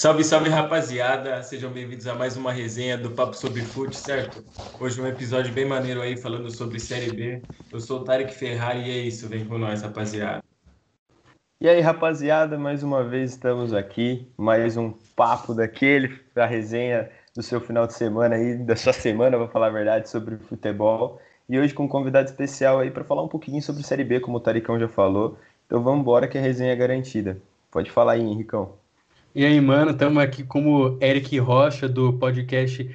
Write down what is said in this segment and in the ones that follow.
Salve, salve rapaziada, sejam bem-vindos a mais uma resenha do Papo sobre Fute, certo? Hoje um episódio bem maneiro aí falando sobre Série B. Eu sou o Tarek Ferrari e é isso, vem com nós, rapaziada. E aí, rapaziada, mais uma vez estamos aqui, mais um papo daquele, a resenha do seu final de semana aí, da sua semana, para falar a verdade, sobre futebol. E hoje com um convidado especial aí para falar um pouquinho sobre Série B, como o Taricão já falou. Então vamos embora que a resenha é garantida. Pode falar aí, Henricão. E aí, mano, estamos aqui como Eric Rocha, do podcast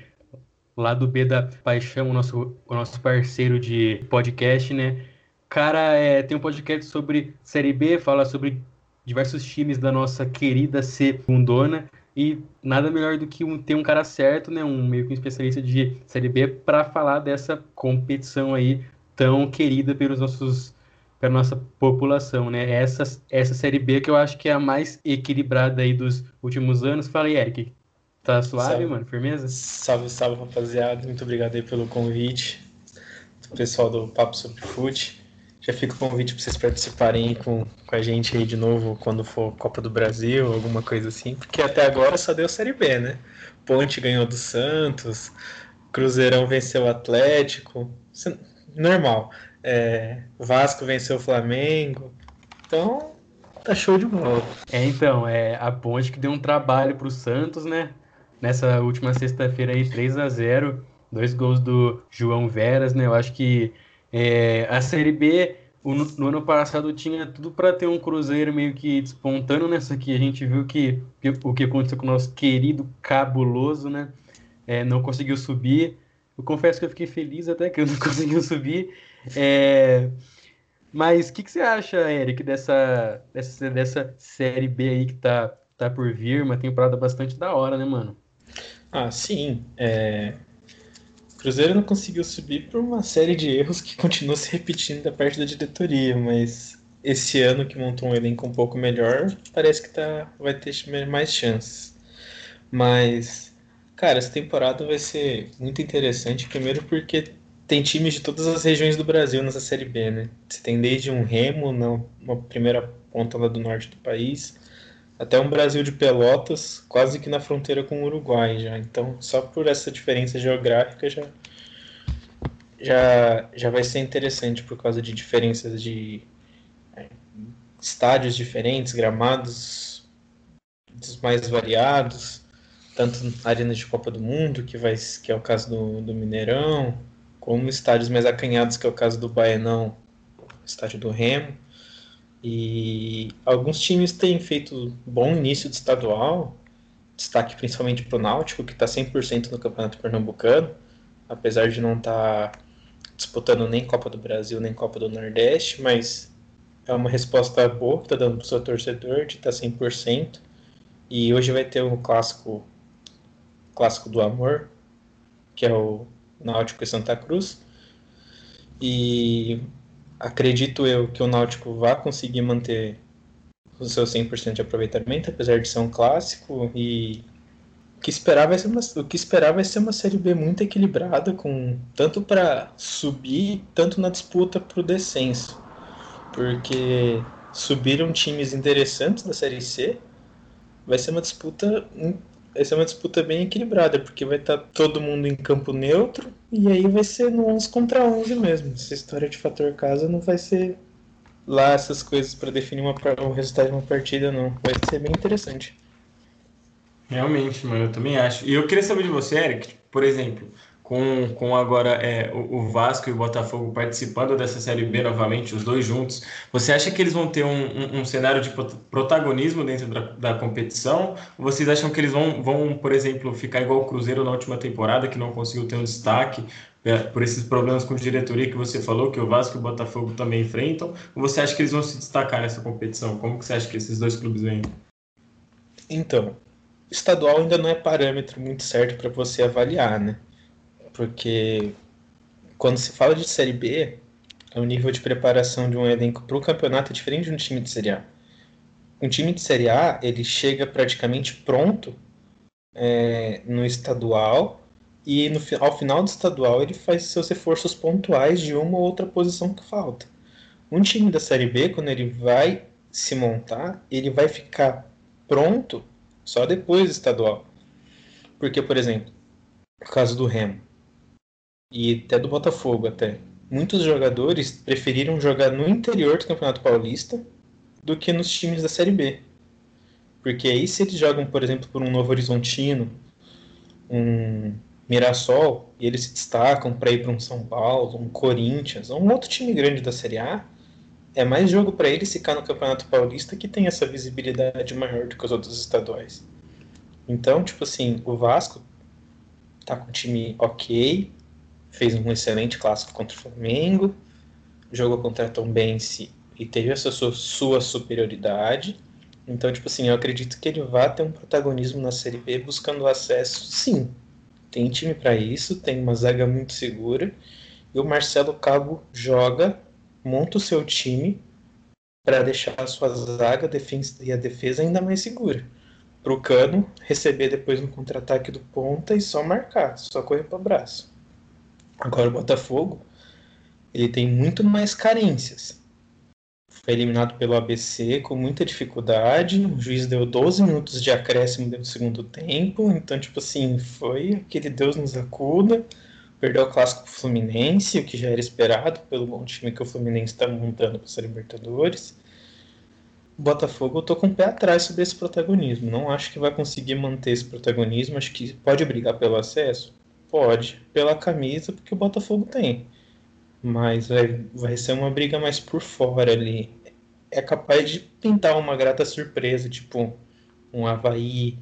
lá do B da Paixão, o nosso, o nosso parceiro de podcast, né? Cara, é, tem um podcast sobre Série B, fala sobre diversos times da nossa querida segundona. E nada melhor do que um, ter um cara certo, né? Um meio que um especialista de Série B para falar dessa competição aí tão querida pelos nossos para nossa população, né? Essa, essa Série B que eu acho que é a mais equilibrada aí dos últimos anos. Fala aí, Eric. Tá suave, salve. mano? Firmeza? Salve, salve, rapaziada. Muito obrigado aí pelo convite. Do pessoal do Papo Sobre Fute. Já fica o convite para vocês participarem com, com a gente aí de novo quando for Copa do Brasil, alguma coisa assim. Porque até agora só deu Série B, né? Ponte ganhou do Santos, Cruzeirão venceu o Atlético. Normal. É, Vasco venceu o Flamengo. Então, tá show de bola. É, então, é a Ponte que deu um trabalho pro Santos, né? Nessa última sexta-feira aí, 3 a 0 Dois gols do João Veras, né? Eu acho que é, a Série B, o, no ano passado, tinha tudo para ter um Cruzeiro meio que despontando nessa aqui. A gente viu que, que o que aconteceu com o nosso querido cabuloso, né? É, não conseguiu subir. Eu confesso que eu fiquei feliz até que eu não conseguiu subir. É... Mas o que, que, você acha, Eric, dessa, dessa, dessa série B aí que tá, tá por vir? Uma temporada bastante da hora, né, mano? Ah, sim. É... Cruzeiro não conseguiu subir por uma série de erros que continuam se repetindo da parte da diretoria, mas esse ano que montou um elenco um pouco melhor, parece que tá, vai ter mais chances. Mas, cara, essa temporada vai ser muito interessante, primeiro porque tem times de todas as regiões do Brasil nessa Série B, né? Você tem desde um Remo, na primeira ponta lá do norte do país, até um Brasil de Pelotas, quase que na fronteira com o Uruguai já. Então, só por essa diferença geográfica já já, já vai ser interessante por causa de diferenças de é, estádios diferentes, gramados mais variados, tanto arenas de Copa do Mundo, que, vai, que é o caso do, do Mineirão, como estádios mais acanhados, que é o caso do Baenão, estádio do Remo. E alguns times têm feito bom início de estadual, destaque principalmente para o Náutico, que está 100% no Campeonato Pernambucano, apesar de não estar tá disputando nem Copa do Brasil, nem Copa do Nordeste, mas é uma resposta boa que está dando para o seu torcedor de estar tá 100%. E hoje vai ter um clássico, clássico do amor, que é o Náutico e Santa Cruz. E acredito eu que o Náutico vai conseguir manter o seu 100% de aproveitamento, apesar de ser um clássico. E o que esperar vai ser uma, o que esperar vai ser uma Série B muito equilibrada, com tanto para subir, tanto na disputa para o descenso. Porque subiram times interessantes da Série C, vai ser uma disputa vai ser uma disputa bem equilibrada, porque vai estar tá todo mundo em campo neutro e aí vai ser no 11 contra 11 mesmo. Essa história de fator casa não vai ser lá essas coisas para definir uma, o resultado de uma partida, não. Vai ser bem interessante. Realmente, mano, eu também acho. E eu queria saber de você, Eric, por exemplo, com, com agora é, o, o, Vasco e o Botafogo participando dessa Série B novamente, os dois juntos, você acha que eles vão ter um, um, um cenário de protagonismo dentro da, da, competição? Ou vocês acham que eles vão, vão, por exemplo, ficar igual o Cruzeiro na última temporada, que não conseguiu ter um destaque é, por esses problemas com diretoria que você falou, que o Vasco e o Botafogo também enfrentam? Ou você acha que eles vão se destacar nessa competição? Como que você acha que esses dois clubes vêm? Então, estadual ainda não é parâmetro muito certo para você avaliar, né? Porque quando se fala de Série B, o nível de preparação de um elenco para o campeonato é diferente de um time de Série A. Um time de Série A, ele chega praticamente pronto é, no estadual e no, ao final do estadual ele faz seus reforços pontuais de uma ou outra posição que falta. Um time da Série B, quando ele vai se montar, ele vai ficar pronto só depois do estadual. Porque, por exemplo, o caso do Remo e até do Botafogo até, muitos jogadores preferiram jogar no interior do Campeonato Paulista do que nos times da Série B. Porque aí se eles jogam, por exemplo, por um Novo Horizontino, um Mirassol, e eles se destacam para ir para um São Paulo, um Corinthians, um outro time grande da Série A, é mais jogo para eles ficar no Campeonato Paulista que tem essa visibilidade maior do que os outros estaduais. Então, tipo assim, o Vasco tá com um time ok, fez um excelente clássico contra o Flamengo, jogou contra a Tombense e teve essa sua, sua superioridade. Então, tipo assim, eu acredito que ele vai ter um protagonismo na Série B buscando acesso, sim. Tem time para isso, tem uma zaga muito segura. E o Marcelo Cabo joga monta o seu time para deixar a sua zaga e a defesa ainda mais segura. Para o Cano receber depois no contra-ataque do ponta e só marcar, só correr para o braço. Agora o Botafogo, ele tem muito mais carências. Foi eliminado pelo ABC com muita dificuldade. O juiz deu 12 minutos de acréscimo no segundo tempo. Então, tipo assim, foi aquele Deus nos acuda perdeu o clássico pro Fluminense, o que já era esperado pelo bom time que o Fluminense está montando para ser Libertadores. O Botafogo eu tô com o pé atrás sobre esse protagonismo. Não acho que vai conseguir manter esse protagonismo. Acho que pode brigar pelo acesso? Pode. Pela camisa, porque o Botafogo tem. Mas vai, vai ser uma briga mais por fora ali. É capaz de pintar uma grata surpresa, tipo um Havaí,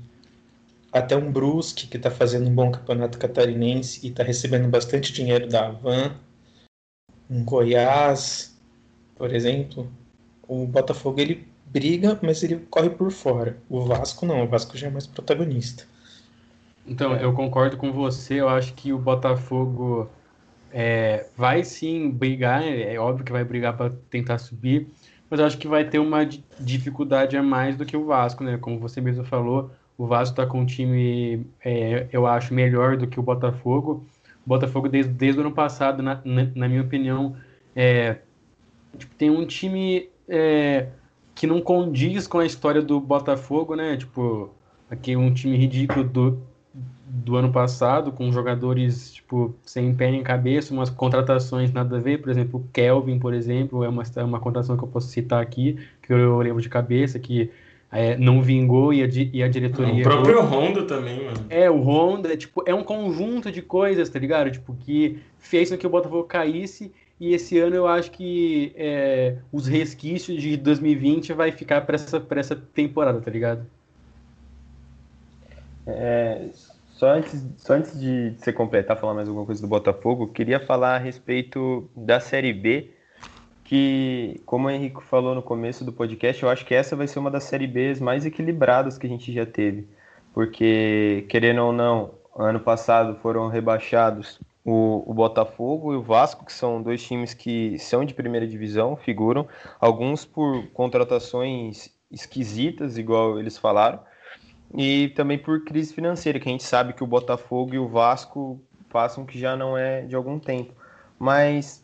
até um Brusque, que está fazendo um bom campeonato catarinense e está recebendo bastante dinheiro da Avan, um Goiás, por exemplo. O Botafogo ele briga, mas ele corre por fora. O Vasco não, o Vasco já é mais protagonista. Então, eu concordo com você, eu acho que o Botafogo é, vai sim brigar, é óbvio que vai brigar para tentar subir, mas eu acho que vai ter uma dificuldade a mais do que o Vasco, né? Como você mesmo falou, o Vasco está com um time, é, eu acho, melhor do que o Botafogo. O Botafogo, desde, desde o ano passado, na, na, na minha opinião, é, tipo, tem um time é, que não condiz com a história do Botafogo, né? Tipo, aqui um time ridículo do, do ano passado, com jogadores tipo, sem pé nem cabeça, umas contratações nada a ver. Por exemplo, o Kelvin, por exemplo, é uma, é uma contratação que eu posso citar aqui, que eu lembro de cabeça, que é, não vingou e a, e a diretoria. O próprio Honda também, mano. É, o Honda, tipo, é um conjunto de coisas, tá ligado? Tipo, que fez com que o Botafogo caísse. E esse ano eu acho que é, os resquícios de 2020 vai ficar para essa, pra essa temporada, tá ligado? É, só, antes, só antes de você completar, falar mais alguma coisa do Botafogo, queria falar a respeito da Série B que, como o Henrique falou no começo do podcast, eu acho que essa vai ser uma das série Bs mais equilibradas que a gente já teve. Porque, querendo ou não, ano passado foram rebaixados o, o, Botafogo e o Vasco, que são dois times que são de primeira divisão, figuram, alguns por contratações esquisitas, igual eles falaram, e também por crise financeira, que a gente sabe que o Botafogo e o Vasco passam que já não é de algum tempo. Mas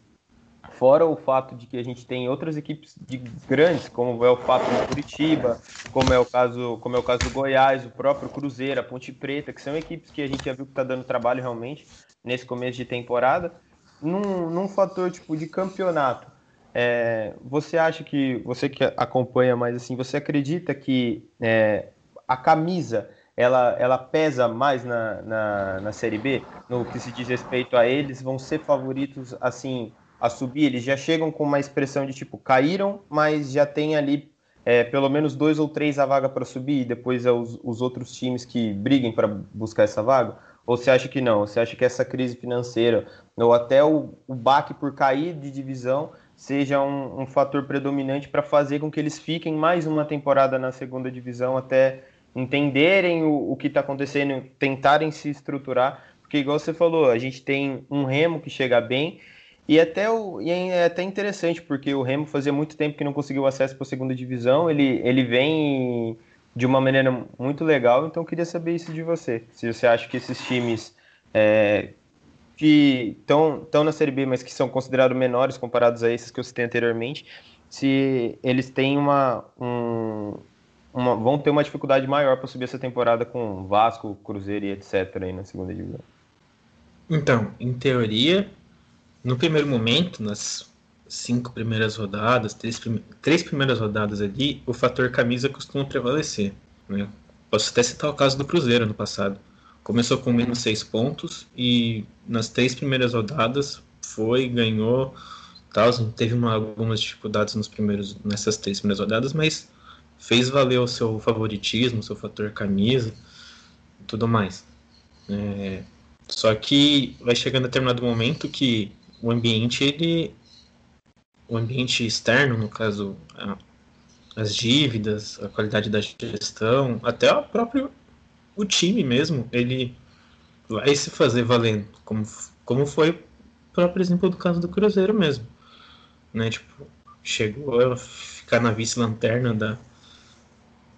Fora o fato de que a gente tem outras equipes de grandes, como é o fato do Curitiba, como é o caso, como é o caso do Goiás, o próprio Cruzeiro, a Ponte Preta, que são equipes que a gente já viu que está dando trabalho realmente nesse começo de temporada, num, num fator tipo de campeonato. É, você acha que você que acompanha mais assim, você acredita que é, a camisa ela, ela pesa mais na, na, na Série B no que se diz respeito a eles? Vão ser favoritos assim a subir, eles já chegam com uma expressão de tipo, caíram, mas já tem ali é, pelo menos dois ou três a vaga para subir e depois é os, os outros times que briguem para buscar essa vaga? Ou você acha que não? Você acha que essa crise financeira ou até o, o baque por cair de divisão seja um, um fator predominante para fazer com que eles fiquem mais uma temporada na segunda divisão até entenderem o, o que está acontecendo, tentarem se estruturar? Porque, igual você falou, a gente tem um remo que chega bem e até, o, e é até interessante, porque o Remo fazia muito tempo que não conseguiu acesso para a segunda divisão. Ele, ele vem de uma maneira muito legal, então queria saber isso de você. Se você acha que esses times é, que estão na Série B, mas que são considerados menores comparados a esses que eu citei anteriormente, se eles têm uma, um, uma, vão ter uma dificuldade maior para subir essa temporada com Vasco, Cruzeiro e etc. aí na segunda divisão. Então, em teoria, no primeiro momento, nas cinco primeiras rodadas, três, prime... três primeiras rodadas ali, o fator camisa costuma prevalecer. Né? Posso até citar o caso do Cruzeiro no passado. Começou com menos seis pontos e nas três primeiras rodadas foi, ganhou, tal, teve uma, algumas dificuldades nos primeiros, nessas três primeiras rodadas, mas fez valer o seu favoritismo, o seu fator camisa, tudo mais. É, só que vai chegando a determinado momento que o ambiente, ele, o ambiente externo, no caso, a, as dívidas, a qualidade da gestão, até o próprio o time mesmo, ele vai se fazer valendo, como, como foi o próprio exemplo do caso do Cruzeiro mesmo. Né? Tipo, chegou a ficar na vice-lanterna da,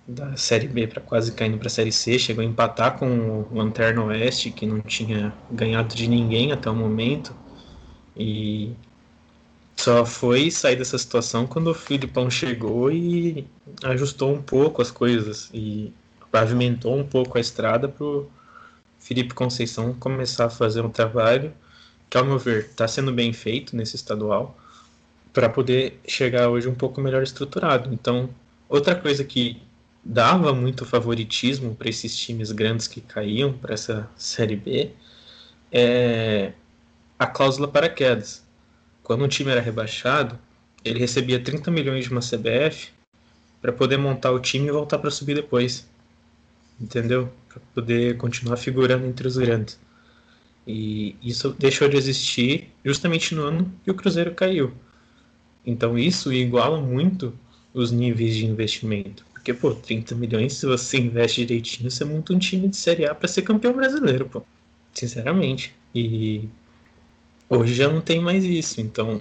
da Série B para quase caindo para a Série C, chegou a empatar com o Lanterna Oeste, que não tinha ganhado de ninguém até o momento, e só foi sair dessa situação quando o Filipão chegou e ajustou um pouco as coisas e pavimentou um pouco a estrada para o Felipe Conceição começar a fazer um trabalho que, ao meu ver, está sendo bem feito nesse estadual para poder chegar hoje um pouco melhor estruturado. Então, outra coisa que dava muito favoritismo para esses times grandes que caíam para essa Série B é a cláusula paraquedas. Quando um time era rebaixado, ele recebia 30 milhões de uma CBF para poder montar o time e voltar para subir depois. Entendeu? Para poder continuar figurando entre os grandes. E isso deixou de existir justamente no ano que o Cruzeiro caiu. Então isso iguala muito os níveis de investimento. Porque, pô, 30 milhões, se você investe direitinho, você monta um time de Série A para ser campeão brasileiro, pô. Sinceramente. E hoje já não tem mais isso. Então,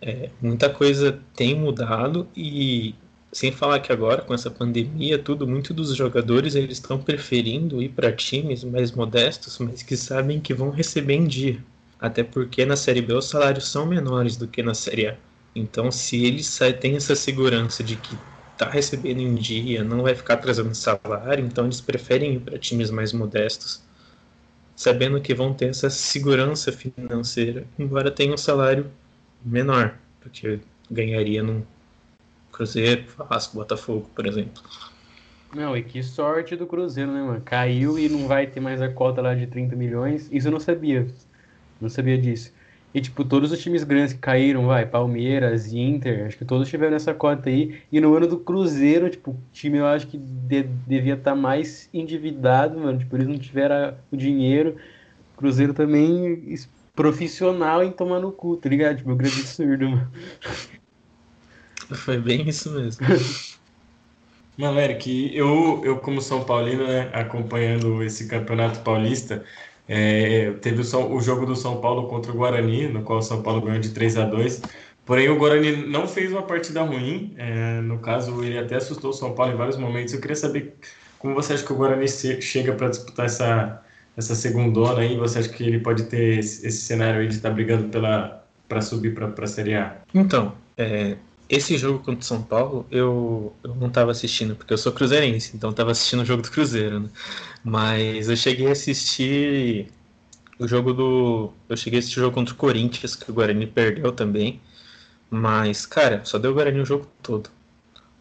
é, muita coisa tem mudado e sem falar que agora com essa pandemia tudo muito dos jogadores eles estão preferindo ir para times mais modestos mas que sabem que vão receber em dia até porque na série B os salários são menores do que na série A então se eles têm essa segurança de que está recebendo em dia, não vai ficar trazendo salário, então eles preferem ir para times mais modestos, sabendo que vão ter essa segurança financeira, embora tenha um salário menor, porque ganharia num Cruzeiro, Vasco, Botafogo, por exemplo. Não, e que sorte do Cruzeiro, né, mano? Caiu e não vai ter mais a cota lá de 30 milhões. Isso eu não sabia. Não sabia disso. E, tipo, todos os times grandes que caíram, vai, Palmeiras, Inter, acho que todos tiveram essa cota aí. E no ano do Cruzeiro, tipo, o time eu acho que de, devia estar tá mais endividado, mano. Tipo, eles não tiveram o dinheiro. Cruzeiro também profissional em tomar no cu, tá ligado? Tipo, um grande absurdo, mano. Foi bem isso mesmo. Mano, Eric, eu, eu como São Paulino, né, acompanhando esse campeonato paulista, é, teve o, o, jogo do São Paulo contra o Guarani, no qual o São Paulo ganhou de 3 a 2 Porém, o Guarani não fez uma partida ruim. É, no caso, ele até assustou o São Paulo em vários momentos. Eu queria saber como você acha que o Guarani chega para disputar essa, essa segundona aí. Você acha que ele pode ter esse, esse cenário aí de estar tá brigando para subir para a Série A? Então, é, esse jogo contra o São Paulo, eu, eu não estava assistindo, porque eu sou cruzeirense, então estava assistindo o jogo do Cruzeiro, né? Mas eu cheguei a assistir o jogo do. Eu cheguei a assistir o jogo contra o Corinthians, que o Guarani perdeu também. Mas, cara, só deu o Guarani o jogo todo.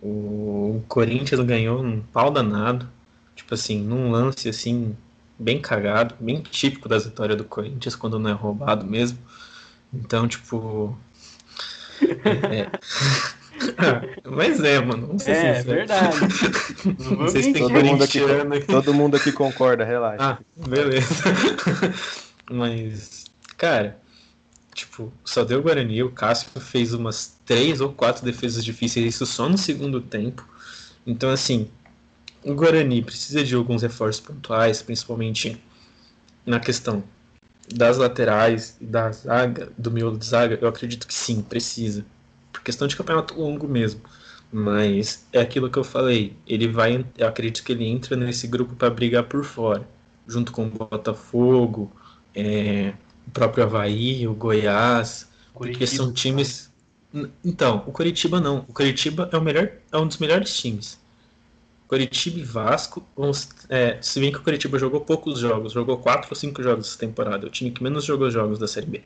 O Corinthians ganhou num pau danado. Tipo assim, num lance assim, bem cagado, bem típico das vitórias do Corinthians, quando não é roubado mesmo. Então, tipo, é. Mas é, mano. Não sei é, é verdade. Não, não sei se tem todo mundo, aqui, todo mundo aqui concorda, relaxa. Ah, beleza. Mas, cara, tipo, só deu o Guarani. O Cássio fez umas três ou quatro defesas difíceis, isso só no segundo tempo. Então, assim, o Guarani precisa de alguns reforços pontuais, principalmente na questão das laterais e da zaga, do miolo de zaga, eu acredito que sim, precisa. Por questão de campeonato longo mesmo. Mas é aquilo que eu falei. Ele vai, eu acredito que ele entra nesse grupo para brigar por fora, junto com o Botafogo, é, o próprio Havaí, o Goiás, Curitiba. porque são times. Então, o Curitiba não. O Curitiba é o melhor, é um dos melhores times. Curitiba e Vasco, é, se bem que o Curitiba jogou poucos jogos, jogou quatro ou cinco jogos essa temporada, o time que menos jogou jogos da Série B.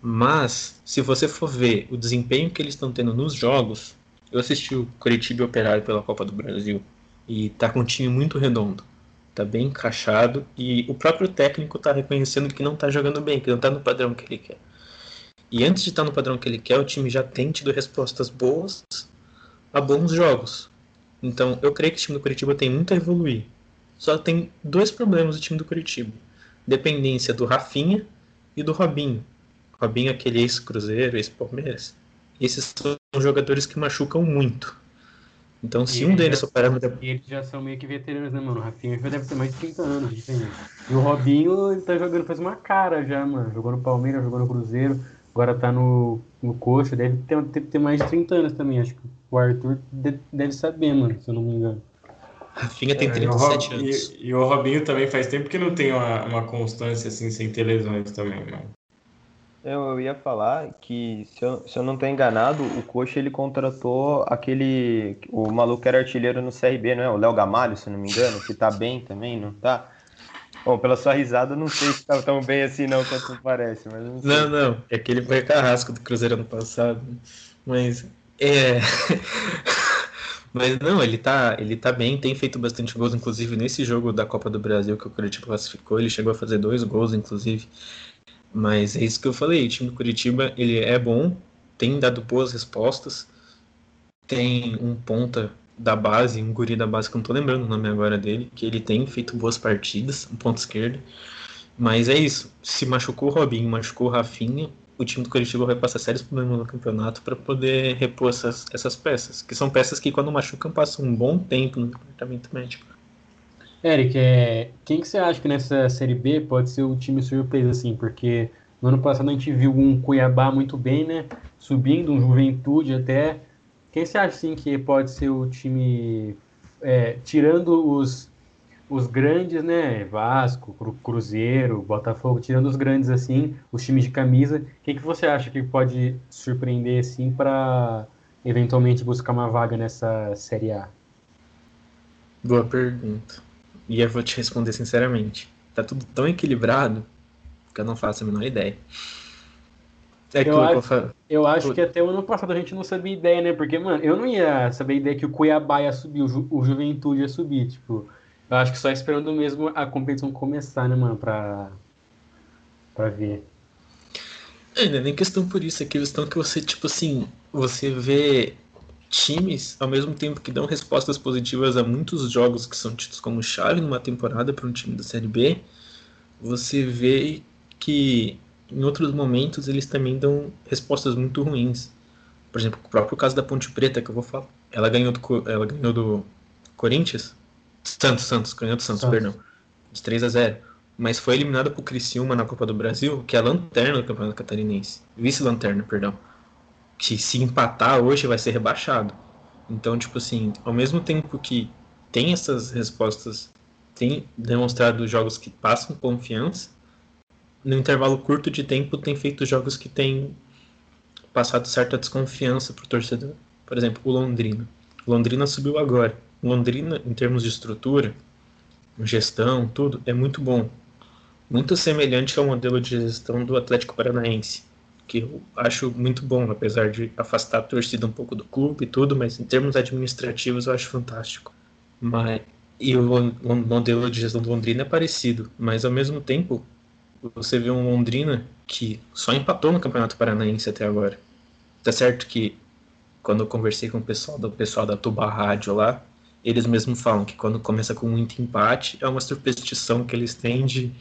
Mas, se você for ver o desempenho que eles estão tendo nos jogos, eu assisti o Curitiba Operário pela Copa do Brasil e tá com um time muito redondo. Tá bem encaixado e o próprio técnico tá reconhecendo que não tá jogando bem, que não tá no padrão que ele quer. E antes de estar tá no padrão que ele quer, o time já tem tido respostas boas a bons jogos. Então, eu creio que o time do Curitiba tem muito a evoluir. Só tem dois problemas do time do Curitiba: dependência do Rafinha e do Robinho. Robinho, aquele ex-Cruzeiro, ex-Palmeiras. Esses são jogadores que machucam muito. Então, se e um deles superar. E eles já são meio que veteranos, né, mano? O Rafinha já deve ter mais de 30 anos de diferença. E o Robinho, ele tá jogando faz uma cara já, mano. Jogou no Palmeiras, jogou no Cruzeiro, agora tá no, no Coxa. Deve ter, ter, ter mais de 30 anos também. Acho que o Arthur deve saber, mano, se eu não me engano. Rafinha tem 37 é, anos. E, e, o Robinho também faz tempo que não tem uma, uma constância assim, sem ter lesões também, mano. Eu ia falar que, se eu, se eu não estou enganado, o Coxa ele contratou aquele. O maluco era artilheiro no CRB, não é? O Léo Gamalho, se não me engano, que tá bem também, não tá? Bom, pela sua risada, não sei se tá tão bem assim não quanto parece, mas não Não, não. É que ele foi carrasco do Cruzeiro ano passado. Mas. É. Mas não, ele tá, ele tá bem, tem feito bastante gols, inclusive nesse jogo da Copa do Brasil que o Curitiba classificou, ele chegou a fazer dois gols, inclusive. Mas é isso que eu falei, o time do Curitiba, ele é bom, tem dado boas respostas, tem um ponta da base, um guri da base que eu não tô lembrando o nome agora dele, que ele tem feito boas partidas, um ponto esquerdo. Mas é isso, se machucou o Robinho, machucou o Rafinha, o time do Curitiba vai passar sérios problemas no campeonato para poder repor essas, essas peças, que são peças que quando machucam passam um bom tempo no departamento médico. Eric, é, quem que você acha que nessa Série B pode ser o time surpresa, assim? Porque no ano passado a gente viu um Cuiabá muito bem, né? Subindo, um Juventude até. Quem você acha, assim, que pode ser o time... É, tirando os, os grandes, né? Vasco, Cruzeiro, Botafogo, tirando os grandes, assim, os times de camisa. Quem que você acha que pode surpreender, assim, para eventualmente buscar uma vaga nessa Série A? Boa pergunta. E eu vou te responder sinceramente. Tá tudo tão equilibrado que eu não faço a menor ideia. É eu, acho, eu acho que até o ano passado a gente não sabia ideia, né? Porque, mano, eu não ia saber a ideia que o Cuiabá ia subir, o, Ju, o Juventude ia subir. Tipo, eu acho que só esperando mesmo a competição começar, né, mano? Pra, pra ver. É, não é nem questão por isso, é questão que você, tipo assim, você vê times, ao mesmo tempo que dão respostas positivas a muitos jogos que são tidos como chave numa temporada para um time da Série B, você vê que em outros momentos eles também dão respostas muito ruins. Por exemplo, o próprio caso da Ponte Preta, que eu vou falar. Ela ganhou do, ela ganhou do Corinthians? Santos, Santos, ganhou do Santos, Santos. perdão. De 3 a 0 mas foi eliminada por Criciúma na Copa do Brasil, que é a lanterna do Campeonato Catarinense. Vice-lanterna, perdão que se empatar hoje vai ser rebaixado. Então, tipo assim, ao mesmo tempo que tem essas respostas, tem demonstrado jogos que passam confiança, no intervalo curto de tempo tem feito jogos que têm passado certa desconfiança pro torcedor. Por exemplo, o Londrina. O Londrina subiu agora. O Londrina, em termos de estrutura, gestão, tudo, é muito bom. Muito semelhante ao modelo de gestão do Atlético Paranaense que eu acho muito bom, apesar de afastar a torcida um pouco do clube e tudo, mas em termos administrativos eu acho fantástico. Mas, e o, o modelo de gestão do Londrina é parecido, mas ao mesmo tempo você vê um Londrina que só empatou no Campeonato Paranaense até agora. Tá certo que quando eu conversei com o pessoal do pessoal da Tuba Rádio lá, eles mesmos falam que quando começa com muito empate é uma superstição que eles têm de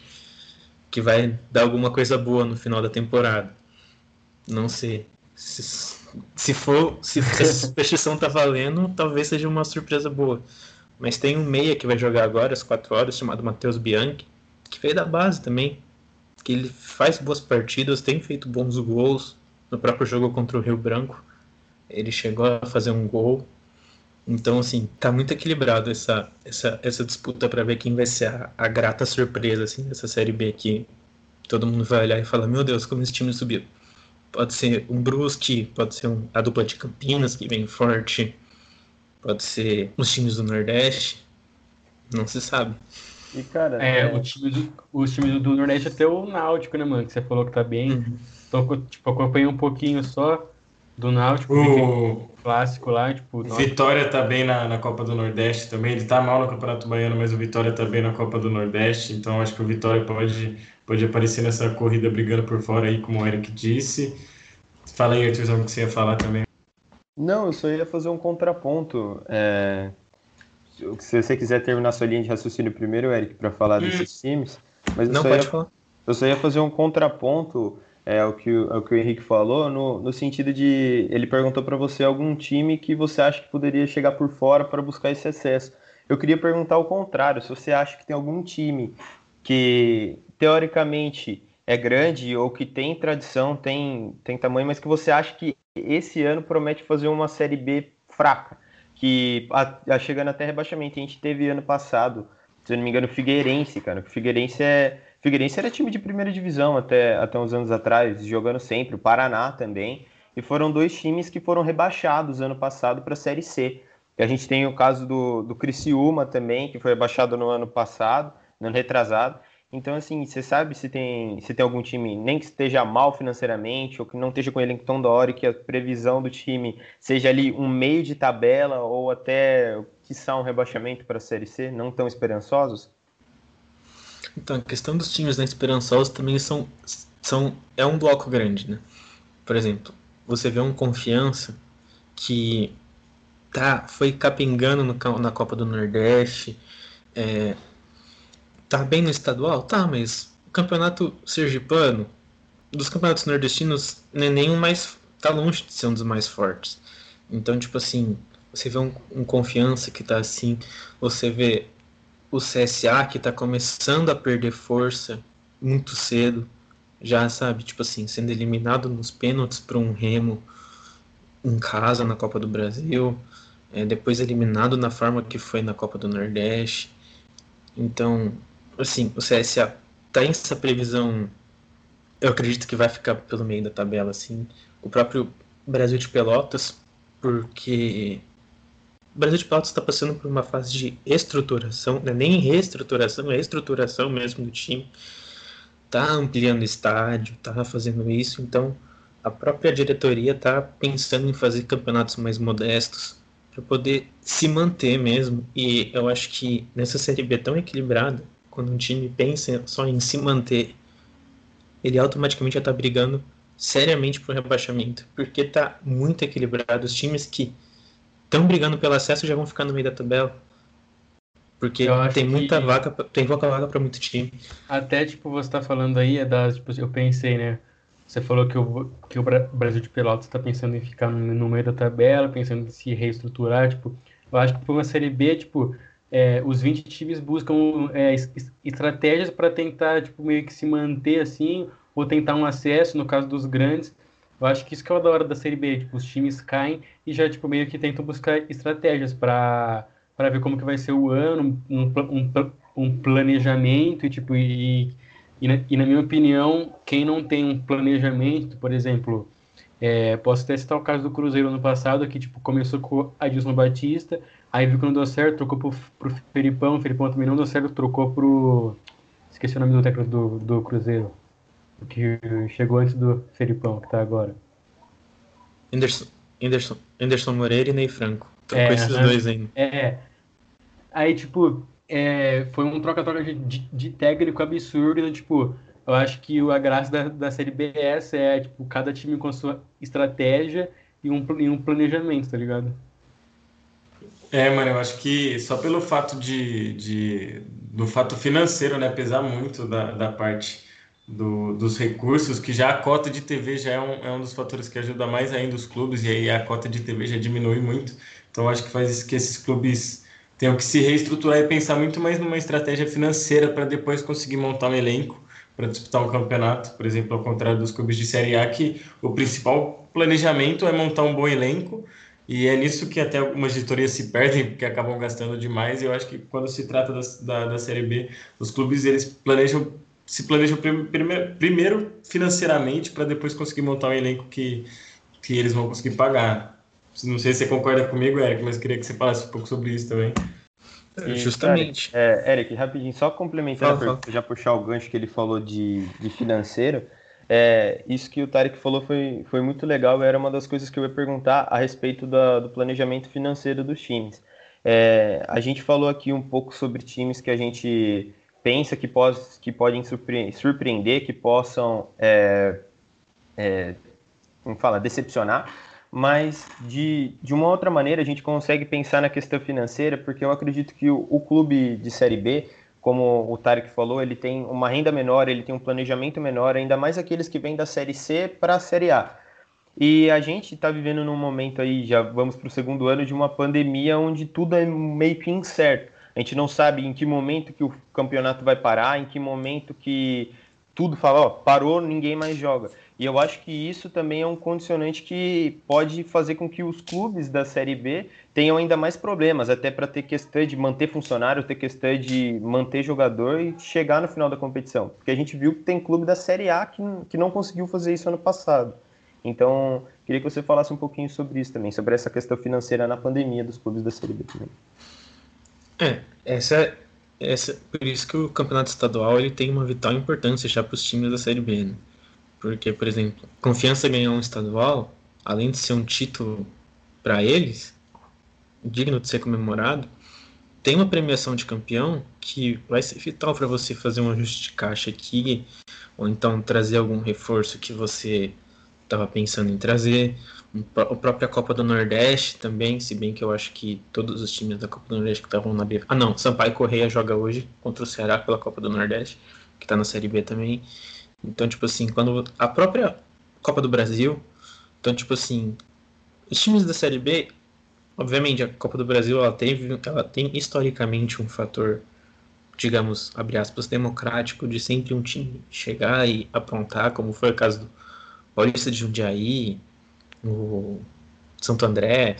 que vai dar alguma coisa boa no final da temporada. Não sei. Se, se for, se essa superstição tá valendo, talvez seja uma surpresa boa. Mas tem um meia que vai jogar agora às 4 horas, chamado Matheus Bianchi, que veio da base também. Que ele faz boas partidas, tem feito bons gols. No próprio jogo contra o Rio Branco, ele chegou a fazer um gol. Então, assim, tá muito equilibrado essa, essa, essa disputa para ver quem vai ser a, a, grata surpresa, assim, dessa Série B aqui. Todo mundo vai olhar e falar, meu Deus, como esse time subiu pode ser um Brusque, pode ser um, a dupla de Campinas que vem forte. pode ser os times do Nordeste, não se sabe. E, cara, é, é... O time do, os times do Nordeste até o Náutico, né, mano? Que você falou que tá bem. Uhum. Então, tipo, acompanhei um pouquinho só do Náutico, o clássico lá, tipo... Vitória tá bem na, na Copa do Nordeste também, ele tá mal no Campeonato Baiano, mas o Vitória tá bem na Copa do Nordeste, então acho que o Vitória pode, pode aparecer nessa corrida brigando por fora aí, como o Eric disse. Fala aí, Arthurzão, o que você ia falar também. Não, eu só ia fazer um contraponto. É... Se você quiser terminar sua linha de raciocínio primeiro, Eric, para falar hum. desses times. Mas Não, pode ia, falar. Eu só ia fazer um contraponto é o que, é o, que o Henrique falou, no, no sentido de ele perguntou para você algum time que você acha que poderia chegar por fora para buscar esse acesso. Eu queria perguntar o contrário, se você acha que tem algum time que teoricamente é grande ou que tem tradição, tem, tem tamanho, mas que você acha que esse ano promete fazer uma Série B fraca, que a, a chegando até rebaixamento. A gente teve ano passado, se eu não me engano, Figueirense, cara. O Figueirense é Figueirense era time de primeira divisão até, até uns anos atrás, jogando sempre, o Paraná também. E foram dois times que foram rebaixados ano passado para a Série C. E a gente tem o caso do, do Criciúma também, que foi rebaixado no ano passado, no ano retrasado. Então, assim, você sabe se tem, se tem algum time, nem que esteja mal financeiramente, ou que não esteja com elenco tão da hora, que a previsão do time seja ali um meio de tabela, ou até, quiçá, um rebaixamento para a Série C, não tão esperançosos? Então, a questão dos times na Esperançosa também são, são é um bloco grande, né? Por exemplo, você vê um Confiança que tá, foi capengando no, na Copa do Nordeste, é, tá bem no estadual? Tá, mas o campeonato sergipano, dos campeonatos nordestinos, é nenhum mais, tá longe de ser um dos mais fortes. Então, tipo assim, você vê um, um Confiança que tá assim, você vê o CSA que está começando a perder força muito cedo, já sabe, tipo assim, sendo eliminado nos pênaltis para um Remo em casa na Copa do Brasil, é, depois eliminado na forma que foi na Copa do Nordeste. Então, assim, o CSA tá em essa previsão, eu acredito que vai ficar pelo meio da tabela, assim. O próprio Brasil de Pelotas, porque o Brasil de Pelotas está passando por uma fase de estruturação, não é nem reestruturação, é estruturação mesmo do time. Está ampliando estádio, está fazendo isso, então a própria diretoria está pensando em fazer campeonatos mais modestos para poder se manter mesmo. E eu acho que nessa Série B tão equilibrada, quando um time pensa só em se manter, ele automaticamente já está brigando seriamente por rebaixamento, porque está muito equilibrado. Os times que estão brigando pelo acesso já vão ficar no meio da tabela. Porque tem muita que... vaga, tem pouca vaga para muito time. Até, tipo, você tá falando aí, é das, tipo, eu pensei, né? Você falou que o, que o Brasil de Pelotas está pensando em ficar no, no, meio da tabela, pensando em se reestruturar, tipo, eu acho que para uma Série B, tipo, é, os 20 times buscam é, estratégias para tentar, tipo, meio que se manter assim, ou tentar um acesso, no caso dos grandes, eu acho que isso que é o da hora da Série B, tipo, os times caem e já, tipo, meio que tentam buscar estratégias para ver como que vai ser o ano, um, um, um planejamento e, tipo, e, e na, e, na, minha opinião, quem não tem um planejamento, por exemplo, é, posso até citar o caso do Cruzeiro no passado, que, tipo, começou com Adilson Batista, aí viu que não deu certo, trocou pro, pro Felipão, o Felipão também não deu certo, trocou pro... Esqueci o nome do técnico do, do Cruzeiro que chegou antes do Felipão, que tá agora. Anderson, Anderson, Anderson Moreira e Ney Franco. Tô é, esses dois ainda. É. Aí, tipo, é, foi um troca-troca de, de, de, técnico absurdo. Então, tipo, eu acho que a graça da, da Série BS é, tipo, cada time com sua estratégia e um, e um planejamento, tá ligado? É, mano, eu acho que só pelo fato de, de do fato financeiro, né, pesar muito da, da parte do, dos recursos, que já a cota de TV já é um, é um dos fatores que ajuda mais ainda os clubes, e aí a cota de TV já diminui muito. Então acho que faz que esses clubes tenham que se reestruturar e pensar muito mais numa estratégia financeira para depois conseguir montar um elenco para disputar um campeonato, por exemplo, ao contrário dos clubes de Série A, que o principal planejamento é montar um bom elenco, e é nisso que até algumas editorias se perdem, porque acabam gastando demais, e eu acho que quando se trata da, da, da Série B, os clubes eles planejam se planejam primeiro financeiramente para depois conseguir montar um elenco que, que eles vão conseguir pagar. Não sei se você concorda comigo, Eric, mas queria que você falasse um pouco sobre isso também. E, Justamente. Cara, é, Eric, rapidinho, só complementando, fala, já puxar o gancho que ele falou de, de financeiro. É, isso que o Tarek falou foi, foi muito legal, era uma das coisas que eu ia perguntar a respeito da, do planejamento financeiro dos times. É, a gente falou aqui um pouco sobre times que a gente pensa que, pode, que podem surpreender, que possam, é, é, como fala, decepcionar, mas de, de uma outra maneira a gente consegue pensar na questão financeira, porque eu acredito que o, o clube de Série B, como o Tarek falou, ele tem uma renda menor, ele tem um planejamento menor, ainda mais aqueles que vêm da Série C para a Série A. E a gente está vivendo num momento aí, já vamos para o segundo ano de uma pandemia onde tudo é meio que incerto. A gente não sabe em que momento que o campeonato vai parar, em que momento que tudo fala, ó, parou, ninguém mais joga. E eu acho que isso também é um condicionante que pode fazer com que os clubes da Série B tenham ainda mais problemas, até para ter questão de manter funcionário, ter questão de manter jogador e chegar no final da competição. Porque a gente viu que tem clube da Série A que, que não conseguiu fazer isso ano passado. Então, queria que você falasse um pouquinho sobre isso também, sobre essa questão financeira na pandemia dos clubes da Série B também. É, essa, essa, por isso que o campeonato estadual ele tem uma vital importância já para os times da Série B, né? Porque, por exemplo, Confiança ganhar um estadual, além de ser um título para eles, digno de ser comemorado, tem uma premiação de campeão que vai ser vital para você fazer um ajuste de caixa aqui, ou então trazer algum reforço que você estava pensando em trazer. A própria Copa do Nordeste também, se bem que eu acho que todos os times da Copa do Nordeste que estavam na B. Ah, não, Sampaio Correia joga hoje contra o Ceará pela Copa do Nordeste, que está na Série B também. Então, tipo assim, quando a própria Copa do Brasil, então, tipo assim, os times da Série B, obviamente, a Copa do Brasil ela tem, ela tem historicamente um fator, digamos, abre aspas, democrático de sempre um time chegar e aprontar, como foi o caso do Paulista de Jundiaí, o Santo André.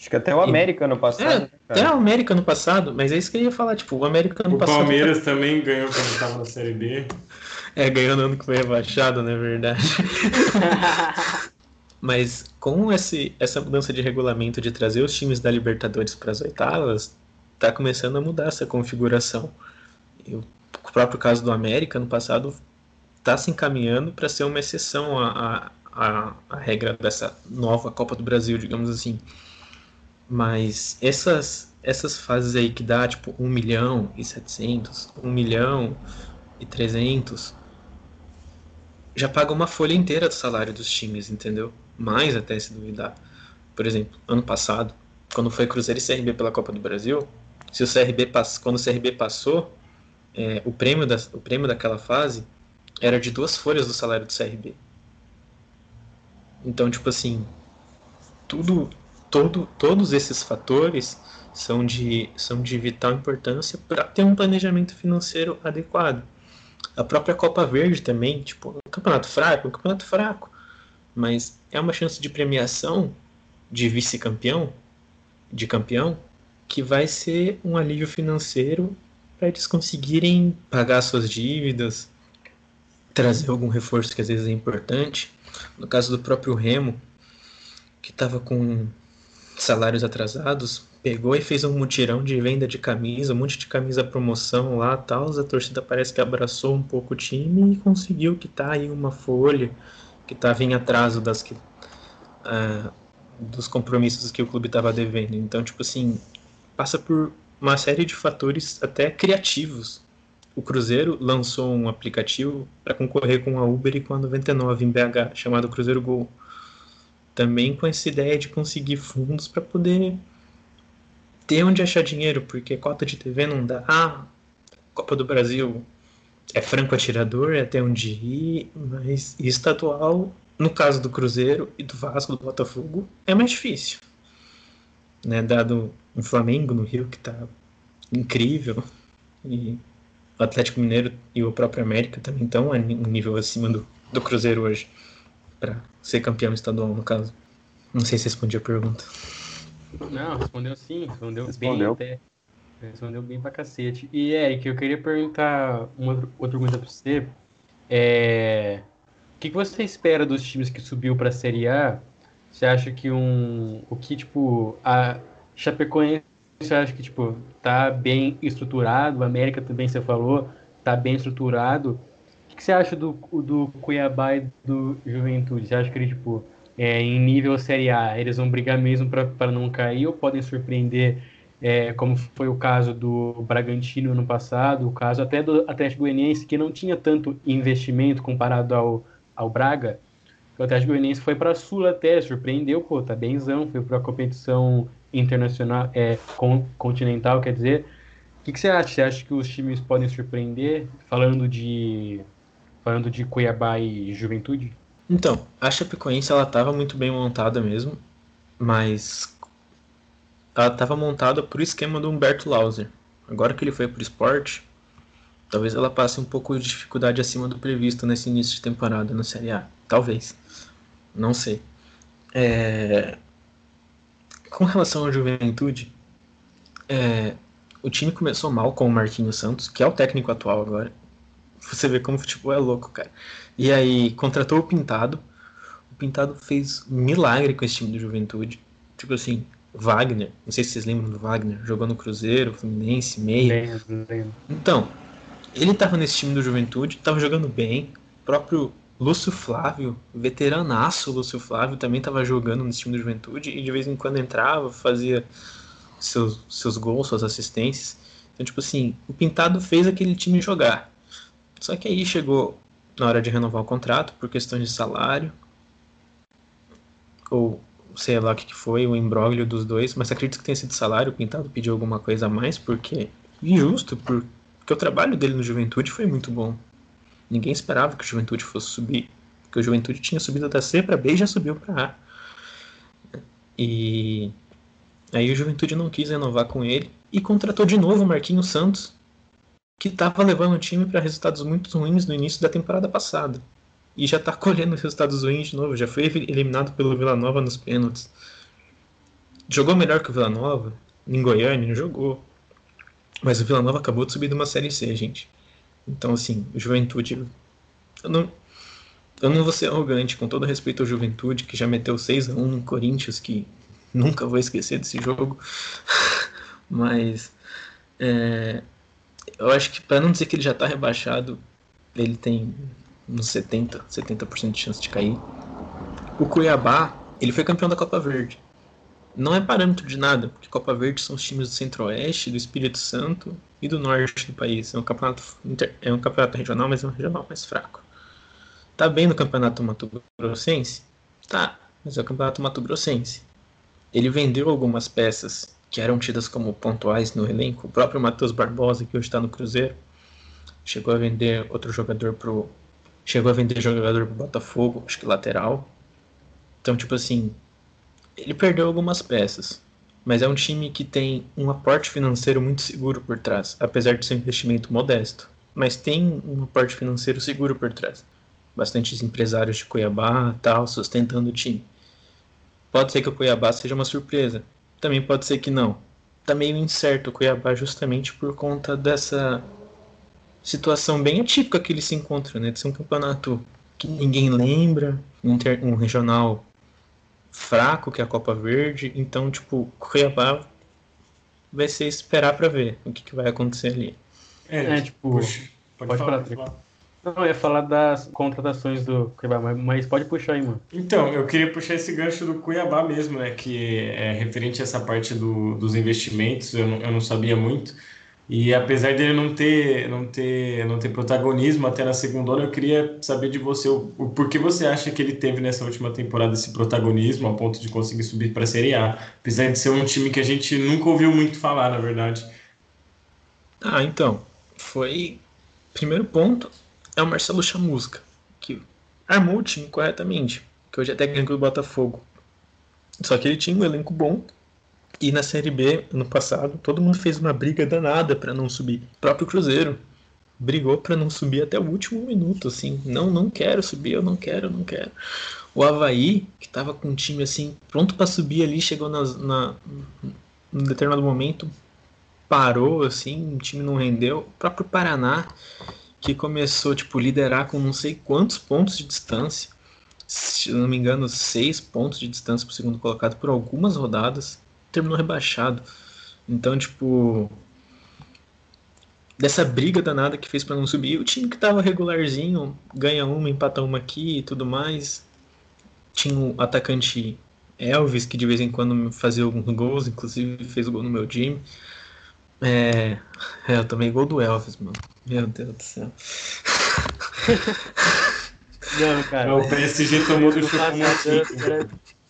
Acho que até o América no passado. É, né, até o América no passado, mas é isso que eu ia falar, tipo, o América no o passado. O Palmeiras tá... também ganhou quando estava na Série B. É, ganhou no ano que foi rebaixado, na é verdade. mas com esse, essa mudança de regulamento de trazer os times da Libertadores para as oitavas, tá começando a mudar essa configuração. E o próprio caso do América no passado está se encaminhando para ser uma exceção à, à, à, regra dessa nova Copa do Brasil, digamos assim. Mas essas, essas fases aí que dá tipo 1 milhão e 700, 1 milhão e 300, já paga uma folha inteira do salário dos times, entendeu? Mais até se duvidar. Por exemplo, ano passado, quando foi Cruzeiro e CRB pela Copa do Brasil, se o CRB pass... quando o CRB passou, é, o, prêmio da... o prêmio daquela fase era de duas folhas do salário do CRB. Então, tipo assim, tudo, todo, todos esses fatores são de, são de vital importância para ter um planejamento financeiro adequado. A própria Copa Verde também, tipo, um campeonato fraco, um campeonato fraco, mas é uma chance de premiação de vice-campeão, de campeão, que vai ser um alívio financeiro para eles conseguirem pagar suas dívidas, trazer algum reforço que às vezes é importante. No caso do próprio Remo, que estava com salários atrasados, pegou e fez um mutirão de venda de camisa, um monte de camisa promoção lá, tal. A torcida parece que abraçou um pouco o time e conseguiu que tá aí uma folha que estava em atraso das que uh, dos compromissos que o clube estava devendo. Então, tipo assim, passa por uma série de fatores até criativos o Cruzeiro lançou um aplicativo para concorrer com a Uber e com a 99 em BH, chamado Cruzeiro Gol. Também com essa ideia de conseguir fundos para poder ter onde achar dinheiro, porque cota de TV não dá. Ah, Copa do Brasil é franco atirador, é até onde ir, mas estadual, no caso do Cruzeiro e do Vasco, do Botafogo, é mais difícil. Né, dado um Flamengo no Rio que está incrível e o Atlético Mineiro e o próprio América também estão um nível acima do, do Cruzeiro hoje, ser campeão estadual, no caso. Não sei se respondi a pergunta. Não, respondeu sim, respondeu, respondeu. bem até. Respondeu bem pra cacete. E, Eric, eu queria perguntar uma outra pergunta pra você. É... O que, que você espera dos times que subiu pra Série A Você acha que um. O que, tipo, a Chapecoense, você acha que, tipo, tá bem estruturado, o América também, você falou, tá bem estruturado. Que você acha do, do Cuiabá e do Juventude? Você acha que ele, tipo, é, em nível Série A, eles vão brigar mesmo para não cair ou podem surpreender, é, como foi o caso do Bragantino no passado, o caso até do Atlético Goianiense, que não tinha tanto investimento comparado ao, ao Braga? O Atlético Goianiense foi para a Sul até, surpreendeu, pô, tá benzão, foi para a competição internacional, é, con continental, quer dizer. O que, que, você acha? Você acha que os times podem surpreender? Falando de falando de Cuiabá e Juventude? Então, a Chapecoense ela estava muito bem montada mesmo, mas ela estava montada por esquema do Humberto Lauser. Agora que ele foi para o esporte, talvez ela passe um pouco de dificuldade acima do previsto nesse início de temporada na Série A. Talvez. Não sei. É... Com relação à juventude, é... o time começou mal com o Marquinhos Santos, que é o técnico atual agora. Você vê como o futebol é louco, cara. E aí contratou o Pintado. O Pintado fez milagre com esse time do Juventude. Tipo assim, Wagner, não sei se vocês lembram do Wagner, jogou no Cruzeiro, Fluminense, meia. Então, ele tava nesse time do Juventude, tava jogando bem. O próprio Lúcio Flávio, veteranaço Lúcio Flávio, também estava jogando no time do Juventude e de vez em quando entrava, fazia seus, seus gols, suas assistências. Então, tipo assim, o Pintado fez aquele time jogar. Só que aí chegou na hora de renovar o contrato por questões de salário, ou sei lá o que foi, o imbróglio dos dois, mas acredito que tenha sido salário, o Pintado pediu alguma coisa a mais, porque injusto, porque o trabalho dele no Juventude foi muito bom. Ninguém esperava que o Juventude fosse subir, porque o Juventude tinha subido da C para B e já subiu para A. E aí o Juventude não quis renovar com ele e contratou de novo o Marquinhos Santos, que estava levando o time para resultados muito ruins no início da temporada passada. E já está colhendo resultados ruins de novo, já foi eliminado pelo Vila Nova nos pênaltis. Jogou melhor que o Vila Nova em Goiânia, jogou. Mas o Vila Nova acabou de subir de uma série C, gente. Então, assim, Juventude. Eu não, eu não vou ser arrogante, com todo respeito ao Juventude, que já meteu 6 a 1 no Corinthians, que nunca vou esquecer desse jogo. Mas. É, eu acho que, para não dizer que ele já está rebaixado, ele tem uns 70%, 70% de chance de cair. O Cuiabá, ele foi campeão da Copa Verde não é parâmetro de nada, porque Copa Verde são os times do Centro-Oeste, do Espírito Santo e do Norte do país. É um campeonato, é um campeonato regional, mas é um regional mais fraco. Tá bem no campeonato Mato Grossense? Tá, mas é o campeonato Mato Grossense. Ele vendeu algumas peças que eram tidas como pontuais no elenco. O próprio Matheus Barbosa, que hoje está no Cruzeiro, chegou a vender outro jogador pro. Chegou a vender jogador pro Botafogo, acho que lateral. Então, tipo assim, ele perdeu algumas peças, mas é um time que tem um aporte financeiro muito seguro por trás, apesar de ser um investimento modesto. Mas tem um aporte financeiro seguro por trás. Bastantes empresários de Cuiabá tal, sustentando o time. Pode ser que o Cuiabá seja uma surpresa. Também pode ser que não. Tá meio incerto o Cuiabá justamente por conta dessa situação bem atípica que ele se encontra, né? De ser um campeonato que ninguém lembra, um, um regional fraco que é a Copa Verde. Então, tipo, Cuiabá vai ser esperar para ver o que, que, vai acontecer ali. É, é tipo, puxa, pode, pode falar. falar. Não, eu ia falar das contratações do Cuiabá, mas pode puxar aí, mano. Então, eu queria puxar esse gancho do Cuiabá mesmo, né? Que é referente a essa parte do, dos investimentos, eu não, eu não sabia muito. E apesar dele não ter, não ter, não ter protagonismo até na segunda hora, eu queria saber de você o, o por que você acha que ele teve nessa última temporada esse protagonismo a ponto de conseguir subir para a Série A, apesar de ser um time que a gente nunca ouviu muito falar, na verdade. Ah, então, foi primeiro ponto é o Marcelo Chamusca, que armou o time corretamente, que hoje é técnico do Botafogo. Só que ele tinha um elenco bom e na Série B, no passado, todo mundo fez uma briga danada para não subir. O próprio Cruzeiro brigou para não subir até o último minuto, assim. Não, não quero subir, eu não quero, não quero. O Havaí, que estava com um time assim, pronto para subir ali, chegou na, na, num determinado momento, parou, assim, o time não rendeu. O próprio Paraná, que começou, tipo, liderar com não sei quantos pontos de distância. se não me engano, seis pontos de distância para o segundo colocado por algumas rodadas, terminou rebaixado. Então, tipo, dessa briga danada que fez para não subir, o time que tava regularzinho ganha uma, empata uma aqui e tudo mais. Tinha o atacante Elvis, que de vez em quando fazia alguns gols, inclusive fez o gol no meu time. É, é, eu tomei gol do Elvis, mano. Meu Deus do céu. Não, cara. O PSG tomou do chocolate.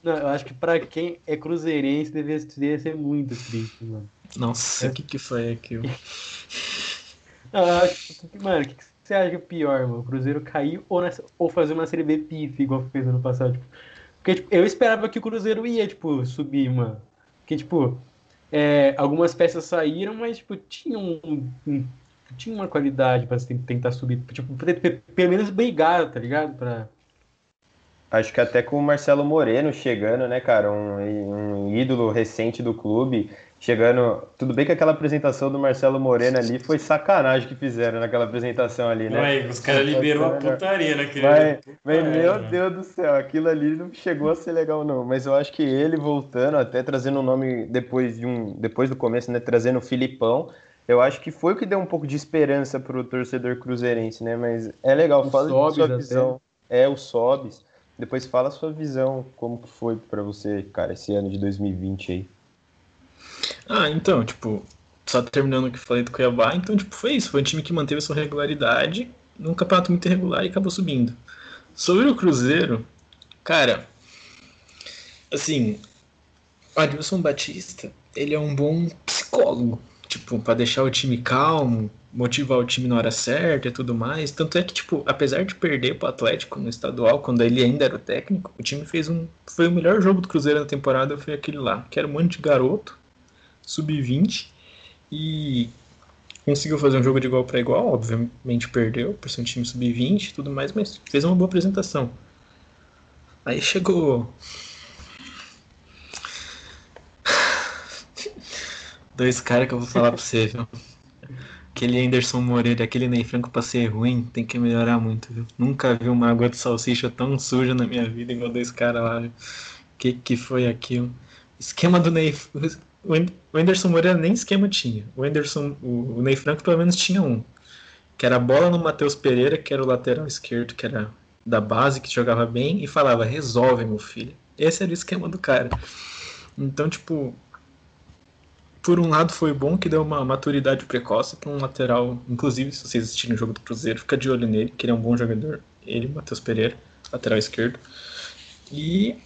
Não, eu acho que pra quem é cruzeirense deveria ser muito triste, mano. Nossa, o é. que que foi aquilo? Não, eu acho que, mano, o que, que você acha pior, mano? O Cruzeiro cair ou, nessa, ou fazer uma série B pife, igual fez ano passado? Tipo, porque, tipo, eu esperava que o Cruzeiro ia, tipo, subir, mano. Porque, tipo, é, algumas peças saíram, mas, tipo, um, tinha uma qualidade pra tentar subir. Tipo, pelo menos brigar, tá ligado? Acho que até com o Marcelo Moreno chegando, né, cara? Um, um ídolo recente do clube chegando. Tudo bem que aquela apresentação do Marcelo Moreno ali foi sacanagem que fizeram naquela apresentação ali, né? Ué, os caras liberou a putaria naquele. Vai, mas, meu? Deus do céu, aquilo ali não chegou a ser legal, não. Mas eu acho que ele voltando, até trazendo o um nome depois de um. Depois do começo, né? Trazendo o Filipão. Eu acho que foi o que deu um pouco de esperança pro torcedor cruzeirense, né? Mas é legal, o fala Sobis sua visão. Até. É, o Sobis. Depois fala a sua visão, como que foi para você, cara, esse ano de 2020 aí. Ah, então, tipo, só terminando o que falei do Cuiabá, então, tipo, foi isso. Foi um time que manteve sua regularidade num campeonato muito irregular e acabou subindo. Sobre o Cruzeiro, cara, assim, o Adilson Batista, ele é um bom psicólogo, tipo, para deixar o time calmo, motivar o time na hora certa e tudo mais. Tanto é que, tipo, apesar de perder pro Atlético no estadual, quando ele ainda era o técnico, o time fez um. Foi o melhor jogo do Cruzeiro na temporada, foi aquele lá, que era um monte de garoto sub-20 e conseguiu fazer um jogo de igual para igual, obviamente perdeu por ser um time sub-20 e tudo mais, mas fez uma boa apresentação. Aí chegou dois caras que eu vou falar pra você, viu? Aquele Anderson Moreira, aquele Ney Franco pra ser ruim, tem que melhorar muito, viu? Nunca vi uma água de salsicha tão suja na minha vida igual dois caras lá, viu? Que que foi aquilo? Esquema do Ney o Anderson Moreira nem esquema tinha. O Anderson, o, Ney Franco pelo menos tinha um. Que era a bola no Matheus Pereira, que era o lateral esquerdo, que era da base, que jogava bem, e falava, resolve, meu filho. Esse era o esquema do cara. Então, tipo, por um lado foi bom que deu uma maturidade precoce para um lateral. Inclusive, se vocês assistirem o jogo do Cruzeiro, fica de olho nele, que ele é um bom jogador. Ele, Matheus Pereira, lateral esquerdo. E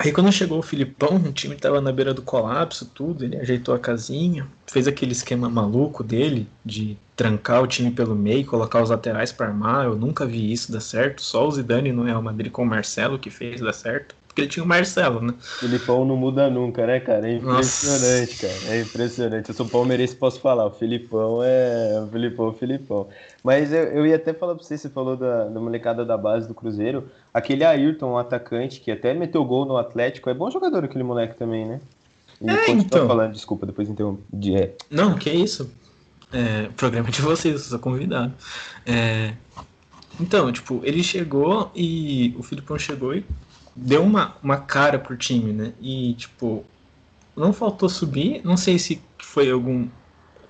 Aí quando chegou o Filipão, o time tava na beira do colapso, tudo, ele ajeitou a casinha, fez aquele esquema maluco dele de trancar o time pelo meio, colocar os laterais para armar. Eu nunca vi isso dar certo, só o Zidane no Real Madrid com o Marcelo que fez dar certo. Porque ele tinha o Marcelo, né? Filipão não muda nunca, né, cara? É impressionante, Nossa. cara. É impressionante. Eu sou palmeirense, posso falar. O Filipão é. O Filipão, o Filipão. Mas eu, eu ia até falar pra você, você falou da, da molecada da base do Cruzeiro. Aquele Ayrton, um atacante, que até meteu gol no Atlético, é bom jogador aquele moleque também, né? E é, então. falando, desculpa, depois então. É. Não, que isso. É, programa de vocês, eu sou convidado. É, então, tipo, ele chegou e o Filipão chegou e deu uma, uma cara pro time, né? E, tipo, não faltou subir, não sei se foi algum.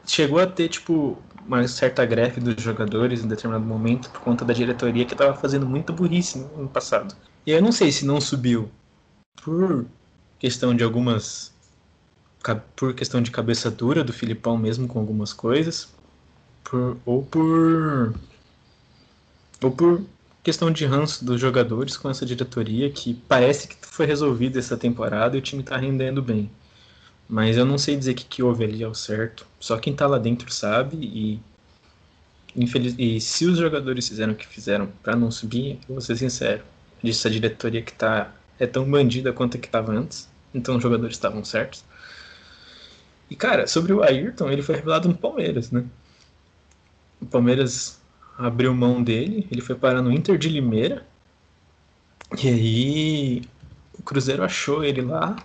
Chegou a ter, tipo, uma certa greve dos jogadores em determinado momento por conta da diretoria que estava fazendo muita burrice no passado. E eu não sei se não subiu por questão de algumas. por questão de cabeça dura do Filipão mesmo com algumas coisas, por, ou por. ou por questão de ranço dos jogadores com essa diretoria que parece que foi resolvida essa temporada e o time está rendendo bem. Mas eu não sei dizer o que, que houve ali ao certo. Só quem está lá dentro sabe e infeliz... e se os jogadores fizeram o que fizeram para não subir, eu vou ser sincero, disse a diretoria que tá é tão bandida quanto a que estava antes. Então os jogadores estavam certos. E cara, sobre o Ayrton, ele foi revelado no Palmeiras, né? O Palmeiras abriu mão dele, ele foi parar no Inter de Limeira. E aí o Cruzeiro achou ele lá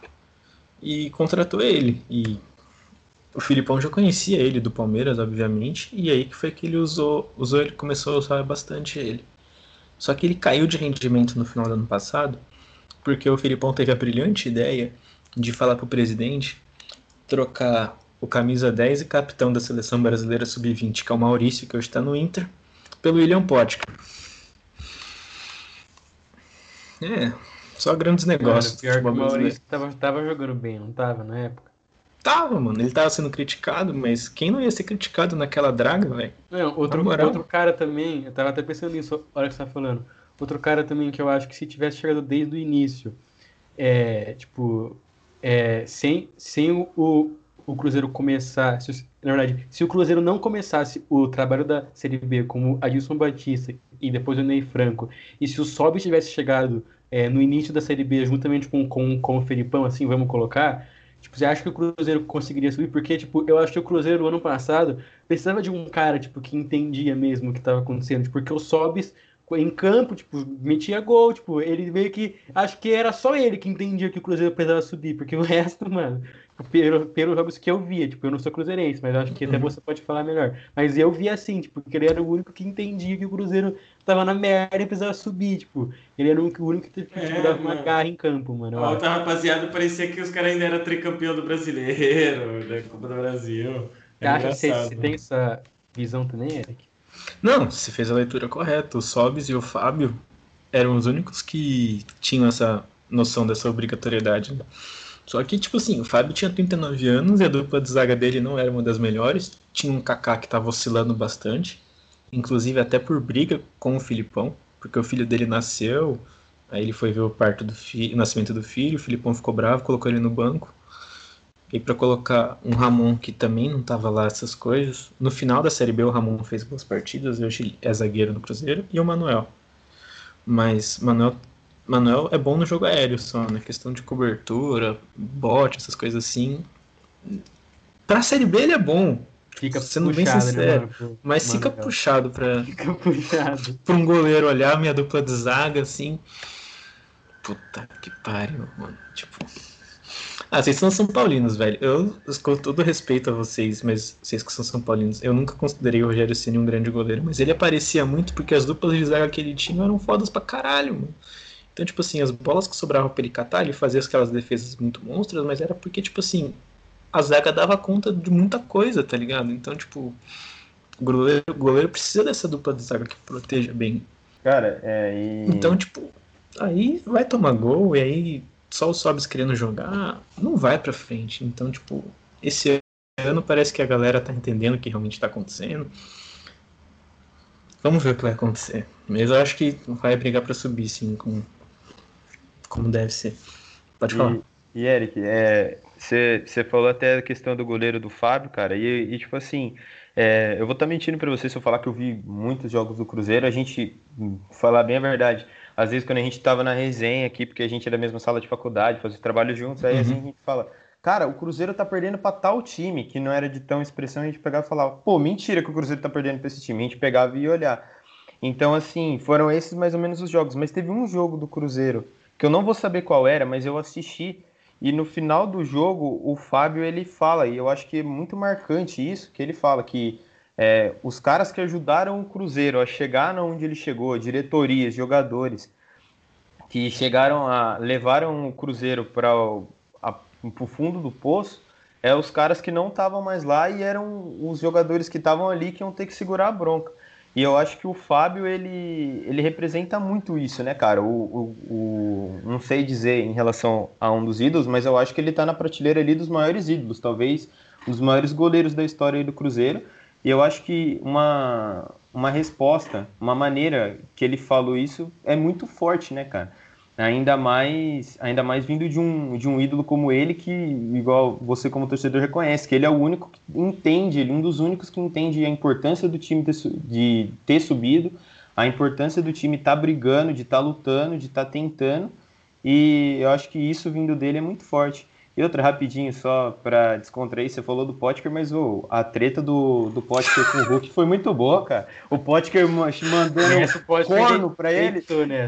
e contratou ele. E o Filipão já conhecia ele do Palmeiras, obviamente, e aí que foi que ele usou, usou ele, começou a usar bastante ele. Só que ele caiu de rendimento no final do ano passado, porque o Filipão teve a brilhante ideia de falar para o presidente trocar o camisa 10 e capitão da seleção brasileira sub-20, que é o Maurício, que hoje está no Inter, pelo William Potker. É, só grandes negócios. Cara, pior que o Maurício tava, tava jogando bem, não tava na época? Tava, mano. Ele tava sendo criticado, mas quem não ia ser criticado naquela draga, velho? Outro, outro cara também, eu tava até pensando nisso, olha que você tá falando. Outro cara também que eu acho que se tivesse chegado desde o início, é, tipo, é, sem, sem o, o, o Cruzeiro começar, se, na verdade, se o Cruzeiro não começasse o trabalho da Série B como Adilson Batista e depois o Ney Franco, e se o Sobe tivesse chegado é, no início da Série B juntamente com, com, com o Felipão, assim, vamos colocar, Tipo, você acha que o Cruzeiro conseguiria subir? Porque, tipo, eu acho que o Cruzeiro, ano passado, precisava de um cara, tipo, que entendia mesmo o que estava acontecendo. Tipo, porque o Sobis, em campo, tipo, metia gol, tipo, ele meio que... Acho que era só ele que entendia que o Cruzeiro precisava subir, porque o resto, mano, pelo, pelos jogos que eu via, tipo, eu não sou cruzeirense, mas acho que até uhum. você pode falar melhor. Mas eu via assim, tipo, porque ele era o único que entendia que o Cruzeiro tava na merda e precisava subir, tipo. Ele era o único que teve que tipo, dar uma garra em campo, mano. A outra rapaziada parecia que os caras ainda eram tricampeão do brasileiro, da Copa do Brasil. É acha que você tem essa visão também, Eric? Não, você fez a leitura correta. O Sobis e o Fábio eram os únicos que tinham essa noção dessa obrigatoriedade. Só que, tipo assim, o Fábio tinha 39 anos e a dupla de zaga dele não era uma das melhores. Tinha um Kaká que tava oscilando bastante, inclusive até por briga com o Filipão, porque o filho dele nasceu, aí ele foi ver o parto do o nascimento do filho, o Filipão ficou bravo, colocou ele no banco. E para colocar um Ramon que também não tava lá essas coisas, no final da Série B o Ramon fez boas partidas, hoje é zagueiro no Cruzeiro, e o Manuel. Mas Manuel Manuel é bom no jogo aéreo só, né? Questão de cobertura, bote, essas coisas assim. Pra Série B ele é bom. Fica sendo bem né, sincero. Né, mas fica puxado pra. Fica puxado. pra um goleiro olhar minha dupla de zaga, assim. Puta que pariu, mano. Tipo. Ah, vocês são São Paulinos, velho. Eu, com todo respeito a vocês, mas vocês que são São Paulinos, eu nunca considerei o Rogério Ceni um grande goleiro, mas ele aparecia muito porque as duplas de zaga que ele tinha eram fodas pra caralho, mano. Então, tipo assim, as bolas que sobravam pra ele catar, ele fazia aquelas defesas muito monstras, mas era porque, tipo assim, a zaga dava conta de muita coisa, tá ligado? Então, tipo, o goleiro, o goleiro precisa dessa dupla de zaga que proteja bem. Cara, é. E... Então, tipo, aí vai tomar gol e aí só o Sobs querendo jogar, não vai pra frente. Então, tipo, esse ano parece que a galera tá entendendo o que realmente tá acontecendo. Vamos ver o que vai acontecer. Mas eu acho que vai brigar para subir, sim, com, como deve ser. Pode falar. E, e Eric, você é, falou até a questão do goleiro do Fábio, cara, e, e tipo assim, é, eu vou estar tá mentindo para você se eu falar que eu vi muitos jogos do Cruzeiro, a gente, falar bem a verdade, às vezes quando a gente estava na resenha aqui, porque a gente é da mesma sala de faculdade, fazia trabalho juntos, aí uhum. assim a gente fala, cara, o Cruzeiro tá perdendo para tal time, que não era de tão expressão, a gente pegava e falava, pô, mentira que o Cruzeiro tá perdendo para esse time, a gente pegava e ia olhar. Então, assim, foram esses mais ou menos os jogos, mas teve um jogo do Cruzeiro que eu não vou saber qual era, mas eu assisti e no final do jogo o Fábio ele fala e eu acho que é muito marcante isso que ele fala que é, os caras que ajudaram o Cruzeiro a chegar onde ele chegou, diretorias, jogadores que chegaram a levaram o Cruzeiro para o fundo do poço, é os caras que não estavam mais lá e eram os jogadores que estavam ali que iam ter que segurar a bronca. E eu acho que o Fábio, ele, ele representa muito isso, né, cara? O, o, o, não sei dizer em relação a um dos ídolos, mas eu acho que ele tá na prateleira ali dos maiores ídolos, talvez os maiores goleiros da história do Cruzeiro. E eu acho que uma, uma resposta, uma maneira que ele falou isso é muito forte, né, cara? Ainda mais, ainda mais vindo de um, de um ídolo como ele, que, igual você como torcedor reconhece, que ele é o único que entende, ele é um dos únicos que entende a importância do time ter, de ter subido, a importância do time estar tá brigando, de estar tá lutando, de estar tá tentando, e eu acho que isso vindo dele é muito forte. E outra, rapidinho, só para descontrair, você falou do Potker, mas oh, a treta do, do Potker com o Hulk foi muito boa, cara. O Potker mandando corno pra ele.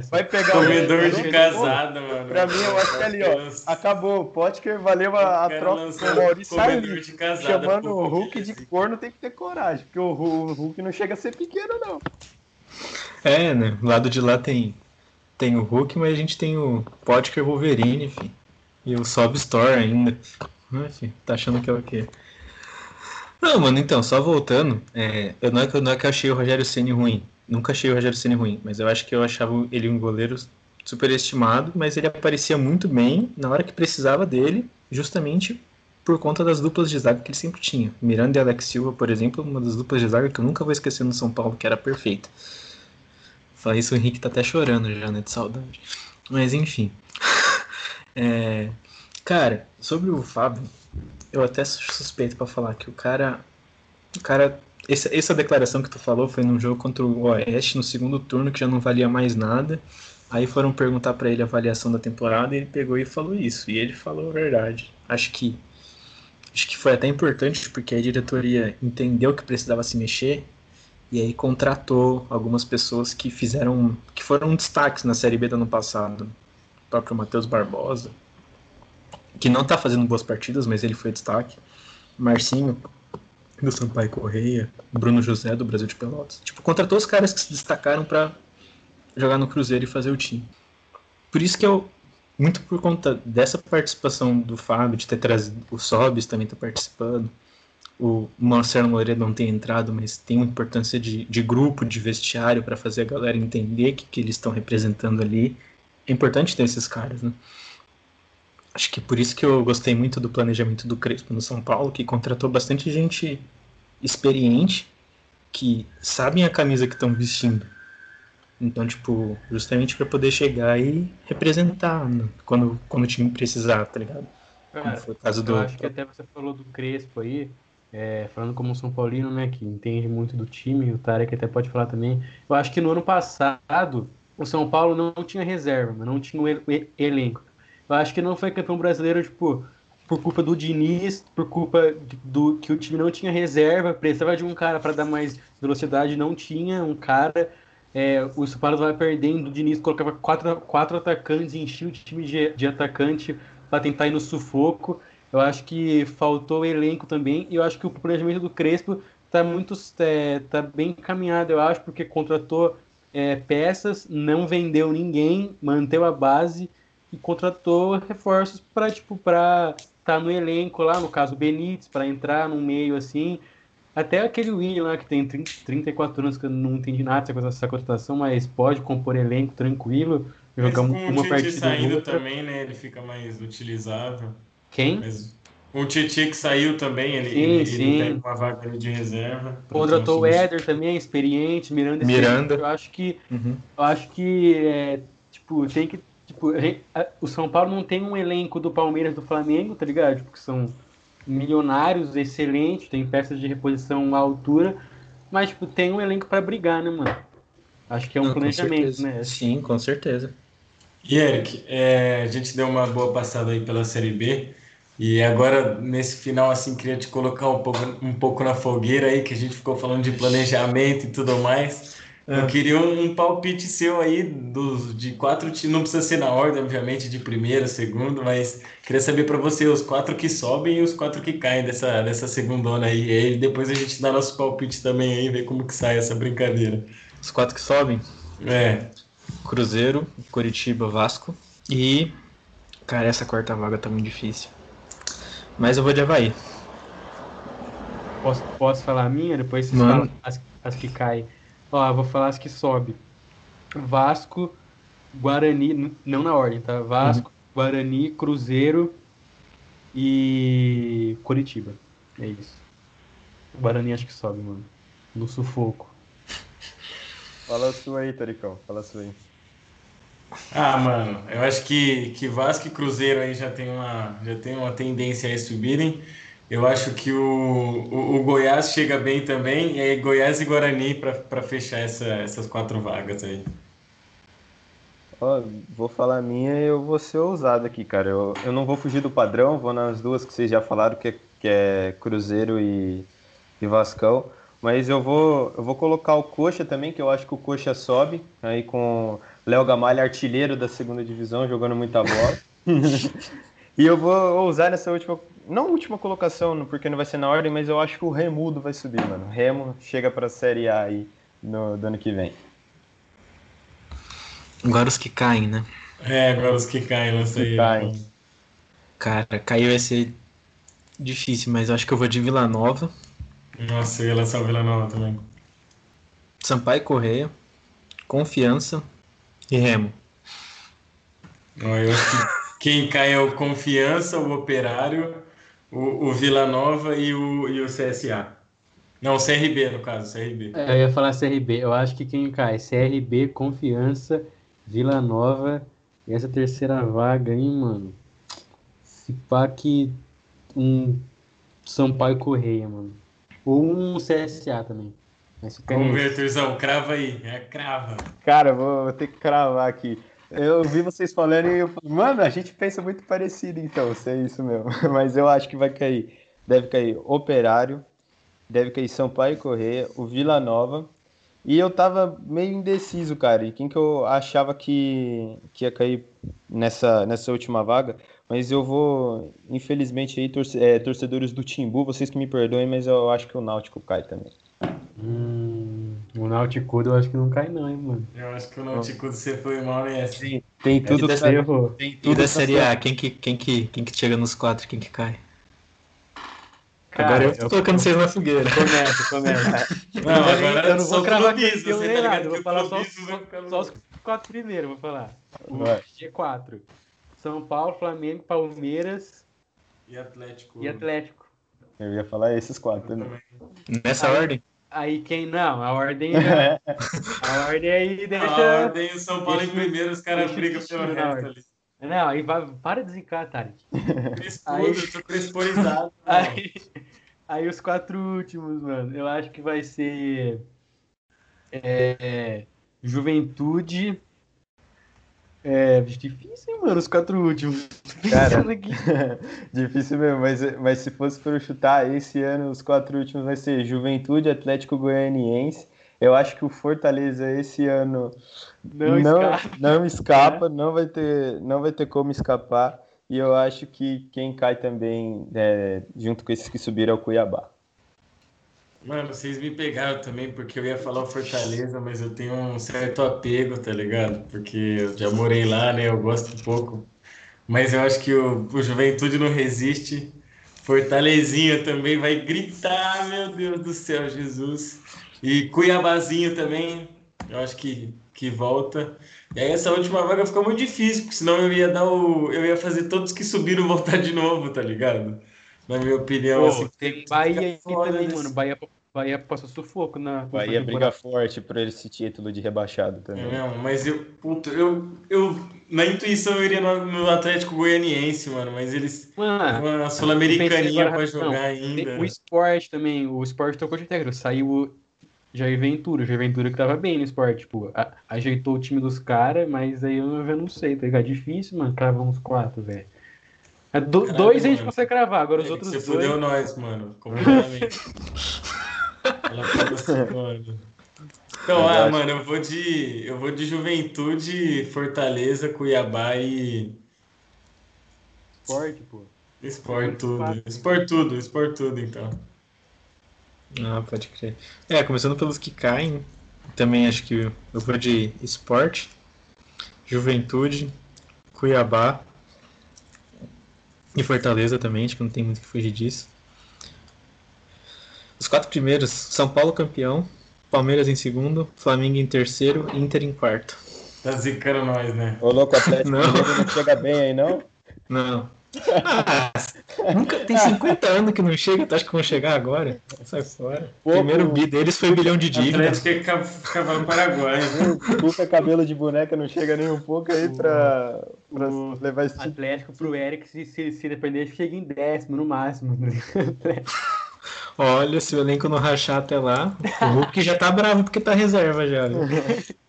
Vai pegar Comedor o de casado, mano. Pra mim, eu acho que ali, ó, acabou. O Potker valeu a, a troca com o Maurício. Chamando o Hulk de corno tem que ter coragem, porque o, o Hulk não chega a ser pequeno, não. É, né? Do lado de lá tem, tem o Hulk, mas a gente tem o Potker Wolverine, enfim. E o Sob Store ainda. Enfim, tá achando que é o quê? Não, mano, então, só voltando, é, eu, não é que, não é que eu achei o Rogério Ceni ruim. Nunca achei o Rogério Ceni ruim, mas eu acho que eu achava ele um goleiro superestimado, mas ele aparecia muito bem na hora que precisava dele, justamente por conta das duplas de zaga que ele sempre tinha. Miranda e Alex Silva, por exemplo, uma das duplas de zaga que eu nunca vou esquecer no São Paulo, que era perfeita. Falar isso, o Henrique tá até chorando já, né, de saudade. Mas enfim. É, cara, sobre o Fábio, eu até suspeito para falar que o cara. O cara. Essa, essa declaração que tu falou foi num jogo contra o Oeste, no segundo turno, que já não valia mais nada. Aí foram perguntar para ele a avaliação da temporada e ele pegou e falou isso. E ele falou a verdade. Acho que acho que foi até importante porque a diretoria entendeu que precisava se mexer e aí contratou algumas pessoas que fizeram que foram destaques na Série B do ano passado. Próprio Matheus Barbosa, que não está fazendo boas partidas, mas ele foi destaque. Marcinho, do Sampaio Correia, Bruno José, do Brasil de Pelotas. Tipo, contratou os caras que se destacaram para jogar no Cruzeiro e fazer o time. Por isso que eu, muito por conta dessa participação do Fábio, de ter trazido o Sobis também tá participando, o Marcelo Moreira não tem entrado, mas tem uma importância de, de grupo, de vestiário, para fazer a galera entender o que, que eles estão representando ali. É importante ter esses caras, né? Acho que por isso que eu gostei muito do planejamento do Crespo no São Paulo, que contratou bastante gente experiente, que sabem a camisa que estão vestindo. Então, tipo, justamente para poder chegar e representar né? quando, quando o time precisar, tá ligado? Cara, foi o caso do. Eu acho que até você falou do Crespo aí, é, falando como um São Paulino, né, que entende muito do time, o Tarek até pode falar também. Eu acho que no ano passado o São Paulo não tinha reserva, não tinha o elenco. Eu acho que não foi campeão brasileiro, tipo, por culpa do Diniz, por culpa do que o time não tinha reserva, precisava de um cara para dar mais velocidade, não tinha um cara. É, o São Paulo vai perdendo, o Diniz colocava quatro, quatro atacantes, enchia o time de, de atacante para tentar ir no sufoco. Eu acho que faltou elenco também, e eu acho que o planejamento do Crespo está muito é, tá bem encaminhado, eu acho, porque contratou é, peças, não vendeu ninguém, manteve a base e contratou reforços para tipo para estar tá no elenco lá, no caso o Benítez, para entrar no meio assim. Até aquele William lá que tem 30, 34 anos que eu não entendi nada com essa contratação, mas pode compor elenco tranquilo, jogar uma, uma partida saindo outra. também, né, ele fica mais utilizável. Quem? Mas... O Titi que saiu também, ele, sim, ele, sim. ele uma vaga de reserva. Contratou o Éder também, experiente, Miranda. Miranda. Eu acho que, uhum. eu acho que é, tipo, tem que Tipo, o São Paulo não tem um elenco do Palmeiras do Flamengo, tá ligado? Porque tipo, são milionários, excelentes, tem peças de reposição à altura, mas tipo, tem um elenco para brigar, né, mano? Acho que é um não, planejamento, né? Sim, com certeza. E Eric, é, a gente deu uma boa passada aí pela Série B. E agora, nesse final, assim, queria te colocar um pouco, um pouco na fogueira aí, que a gente ficou falando de planejamento e tudo mais. É. Eu queria um palpite seu aí dos, de quatro times, não precisa ser na ordem, obviamente, de primeiro, segundo, mas queria saber para você os quatro que sobem e os quatro que caem dessa, dessa segundona aí. E aí depois a gente dá nosso palpite também aí, ver como que sai essa brincadeira. Os quatro que sobem? É. Cruzeiro, Curitiba, Vasco e. Cara, essa quarta vaga tá muito difícil. Mas eu vou de Havaí. Posso, posso falar a minha? Depois vocês Mano. falam as, as que caem. Ó, vou falar as que sobe. Vasco, Guarani, não na ordem, tá? Vasco, uhum. Guarani, Cruzeiro e Curitiba. É isso. Guarani acho que sobe, mano. No sufoco. Fala a sua aí, Taricão. Fala a sua aí. Ah, mano, eu acho que, que Vasco e Cruzeiro aí já tem uma, já tem uma tendência a subirem. Eu acho que o, o, o, Goiás chega bem também, e aí Goiás e Guarani para fechar essa, essas quatro vagas aí. Vou falar a minha e eu vou ser ousado aqui, cara. Eu, eu não vou fugir do padrão, vou nas duas que vocês já falaram, que é, que é Cruzeiro e, e Vascão. Mas eu vou, eu vou colocar o Coxa também, que eu acho que o Coxa sobe, aí com Léo Gamalha, artilheiro da segunda divisão, jogando muita bola. e eu vou usar nessa última não última colocação, porque não vai ser na ordem, mas eu acho que o Remudo vai subir, mano. Remo chega pra Série A aí no, do ano que vem. Agora os que caem, né? É, agora os que caem, sei. Que caem. Cara, cair vai ser difícil, mas eu acho que eu vou de Vila Nova, Nossa, eu ia lançar o Vila Nova também. Sampaio Correia, Confiança e Remo. Ó, Eu acho que quem cai é o Confiança, o Operário, o, o Vila Nova e o, e o CSA. Não, o CRB, no caso, CRB. É, Eu ia falar CRB. Eu acho que quem cai? CRB, Confiança, Vila Nova e essa terceira vaga aí, mano. Se pá que um Sampaio Correia, mano. Ou um CSA também. Vamos ver, Turzão, crava aí. É, crava. Cara, vou, vou ter que cravar aqui. Eu vi vocês falando e eu falei, mano, a gente pensa muito parecido então, se é isso mesmo. Mas eu acho que vai cair. Deve cair Operário, deve cair Sampaio Correia, o Vila Nova. E eu tava meio indeciso, cara, e quem que eu achava que, que ia cair nessa, nessa última vaga. Mas eu vou, infelizmente, aí, torce- é, torcedores do Timbu, vocês que me perdoem, mas eu acho que o Náutico cai também. Hum, o Nauticudo eu acho que não cai não, hein, mano. Eu acho que o Nauticudo você foi mal nessa. Tem, tem tudo pra- Você errou. tem E tudo da pra Série ser- A, quem que, quem, que, quem que chega nos quatro, quem que cai? Cara, Agora eu tô colocando vocês na fogueira. Começa, começa. Não, agora eu não vou cravar campeão você nem tá nada. Eu vou que falar só, só, os quatro primeiros, eu vou falar. O Vai. G4. São Paulo, Flamengo, Palmeiras E Atlético. e Atlético. Eu ia falar esses quatro também. Nessa Aí- ordem? Aí quem não, a ordem a ordem aí A deixa. ordem, o São Paulo em deixa- primeiro, os caras brigam pelo resto ali. Não, aí vai, para de zicar, Tarek. Crespudo, Aí- eu tô cresporizado. Aí, aí os quatro últimos, mano. Eu acho que vai ser é, Juventude. É difícil, hein, mano, os quatro últimos. Cara. Difícil mesmo, mas, mas se fosse para eu chutar, esse ano os quatro últimos vai ser Juventude, Atlético Goianiense. Eu acho que o Fortaleza esse ano Não, não, escapa. não escapa, não vai ter, não vai ter como escapar. E eu acho que quem cai também, é, junto com esses que subiram, é o Cuiabá. Mano, vocês me pegaram também, porque eu ia falar Fortaleza, mas eu tenho um certo apego, tá ligado? Porque eu já morei lá, né? Eu gosto um pouco. Mas eu acho que o, o Juventude não resiste. Fortalezinha também vai gritar, meu Deus do céu, Jesus. E Cuiabazinho também, eu acho que, que volta. E aí essa última vaga ficou muito difícil, porque senão eu ia dar o. Eu ia fazer todos que subiram voltar de novo, tá ligado? Na minha opinião, Pô, assim. tem Bahia aí também, nesse- mano. Bahia, Bahia passou sufoco na. Bahia briga forte por esse título de rebaixado É também. mesmo, mas eu, puta, eu, eu, na intuição eu iria no, no Atlético Goianiense, mano, mas eles, Mano, uma eu Sul-Americaninha pra jogar tem ainda. o esporte também, o esporte tocou de técnico, saiu o Jair Ventura, o Jair Ventura que tava bem no esporte, tipo, a- ajeitou o time dos caras, mas aí eu, eu não sei, tá ligado? Difícil, mano, cravar uns quatro, velho. É, do- Caralho, dois a gente mano. consegue cravar, agora os É, outros Você dois. fudeu nós, mano, completamente. Ela falou assim, mano. Então, ah, Verdade. mano, eu vou de, eu vou de Juventude, Fortaleza, Cuiabá e Esporte, pô. Sport tudo. Sport tudo, Sport tudo, então. Ah, pode crer. É, começando pelos que caem, também acho que eu vou de esporte, juventude, Cuiabá e Fortaleza também, acho que não tem muito o que fugir disso. Os quatro primeiros, São Paulo campeão, Palmeiras em segundo, Flamengo em terceiro, Inter em quarto. Tá zicando nós, né? Ô, louco, o Atlético Não. Não chega bem aí, não? Não. Ah, nunca tem 50 anos que não chega, tu acha que vão chegar agora? Sai fora. O primeiro bi deles foi um bilhão de dívida. Atlético é paraguaio. Puta cabelo de boneca não chega nem um pouco aí pra, pra o- levar esse título. Atlético pro Eric, se, se, se depender, chega em décimo no máximo. Olha, se o elenco não rachar até lá, o Hulk já tá bravo porque tá reserva já. viu?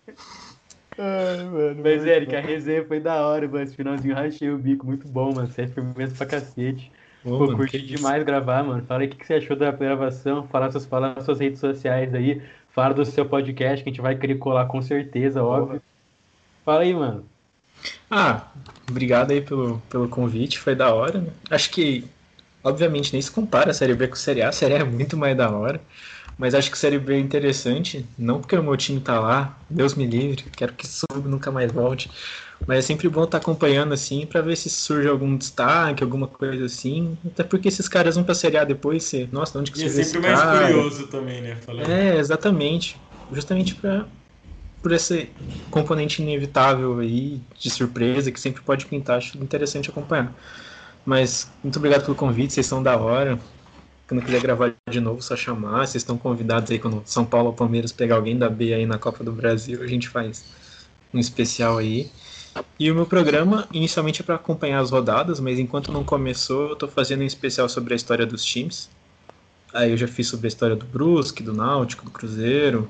Ai, mano, Mas, Eric, bom. a resenha foi da hora, mano. Esse finalzinho rachei o bico, muito bom, mano. É firmeza pra cacete. Ô, Pô, mano, curti que isso. demais gravar, mano. Fala aí o que que você achou da gravação. Fala suas, fala nas suas redes sociais aí. Fala do seu podcast, que a gente vai querer colar com certeza, óbvio. Fala aí, mano. Ah, obrigado aí pelo, pelo convite, foi da hora. né? Acho que, obviamente, nem se compara a Série B com a Série A, a Série A é muito mais da hora. Mas acho que Série B é interessante, não porque o meu time tá lá, Deus me livre, quero que suba nunca mais volte. Mas é sempre bom estar tá acompanhando assim para ver se surge algum destaque, alguma coisa assim. Até porque esses caras vão pra Série A depois, você, nossa, onde que você E é sempre mais cara? curioso também, né? Falando. É, exatamente. Justamente para por esse componente inevitável aí de surpresa que sempre pode pintar, acho interessante acompanhar. Mas muito obrigado pelo convite, vocês são da hora. Quando quiser gravar de novo, só chamar. Vocês estão convidados aí quando São Paulo ou Palmeiras pegar alguém da B aí na Copa do Brasil, a gente faz um especial aí. E o meu programa inicialmente é para acompanhar as rodadas, mas enquanto não começou, eu estou fazendo um especial sobre a história dos times. Aí eu já fiz sobre a história do Brusque, do Náutico, do Cruzeiro,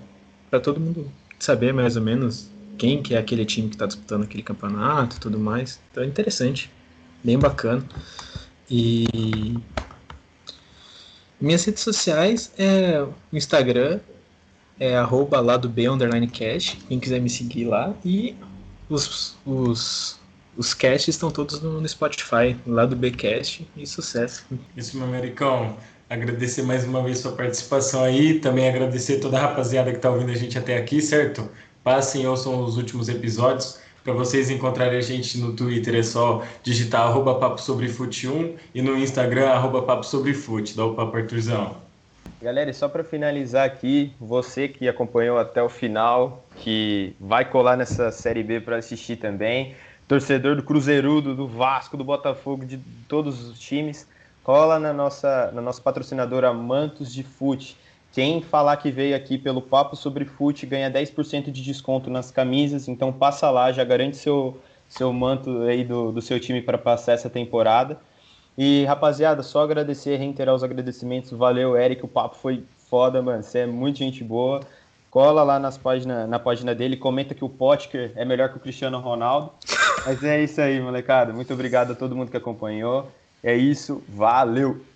para todo mundo saber mais ou menos quem que é aquele time que está disputando aquele campeonato e tudo mais. Então é interessante, bem bacana. E minhas redes sociais é o Instagram, é arroba lá do quem quiser me seguir lá. E os, os, os casts estão todos no, no Spotify, lá do Bcast, e sucesso. Isso, meu americão agradecer mais uma vez sua participação aí, também agradecer toda a rapaziada que está ouvindo a gente até aqui, certo? Passem, ouçam os últimos episódios. Para vocês encontrarem a gente no Twitter é só digitar arroba papo sobre fute 1 e no Instagram arroba papo sobre fute. Dá o papo Arthurzão. Galera, e só para finalizar aqui, você que acompanhou até o final, que vai colar nessa Série B para assistir também, torcedor do Cruzeirudo, do Vasco, do Botafogo, de todos os times, cola na nossa, na nossa patrocinadora Mantos de Fute. Quem falar que veio aqui pelo Papo sobre Fute ganha 10% de desconto nas camisas, então passa lá, já garante seu, seu manto aí do, do seu time para passar essa temporada. E rapaziada, só agradecer, reiterar os agradecimentos. Valeu, Eric, o papo foi foda, mano. Você é muito gente boa. Cola lá nas página, na página dele, comenta que o Potker é melhor que o Cristiano Ronaldo. Mas é isso aí, molecada. Muito obrigado a todo mundo que acompanhou. É isso, valeu!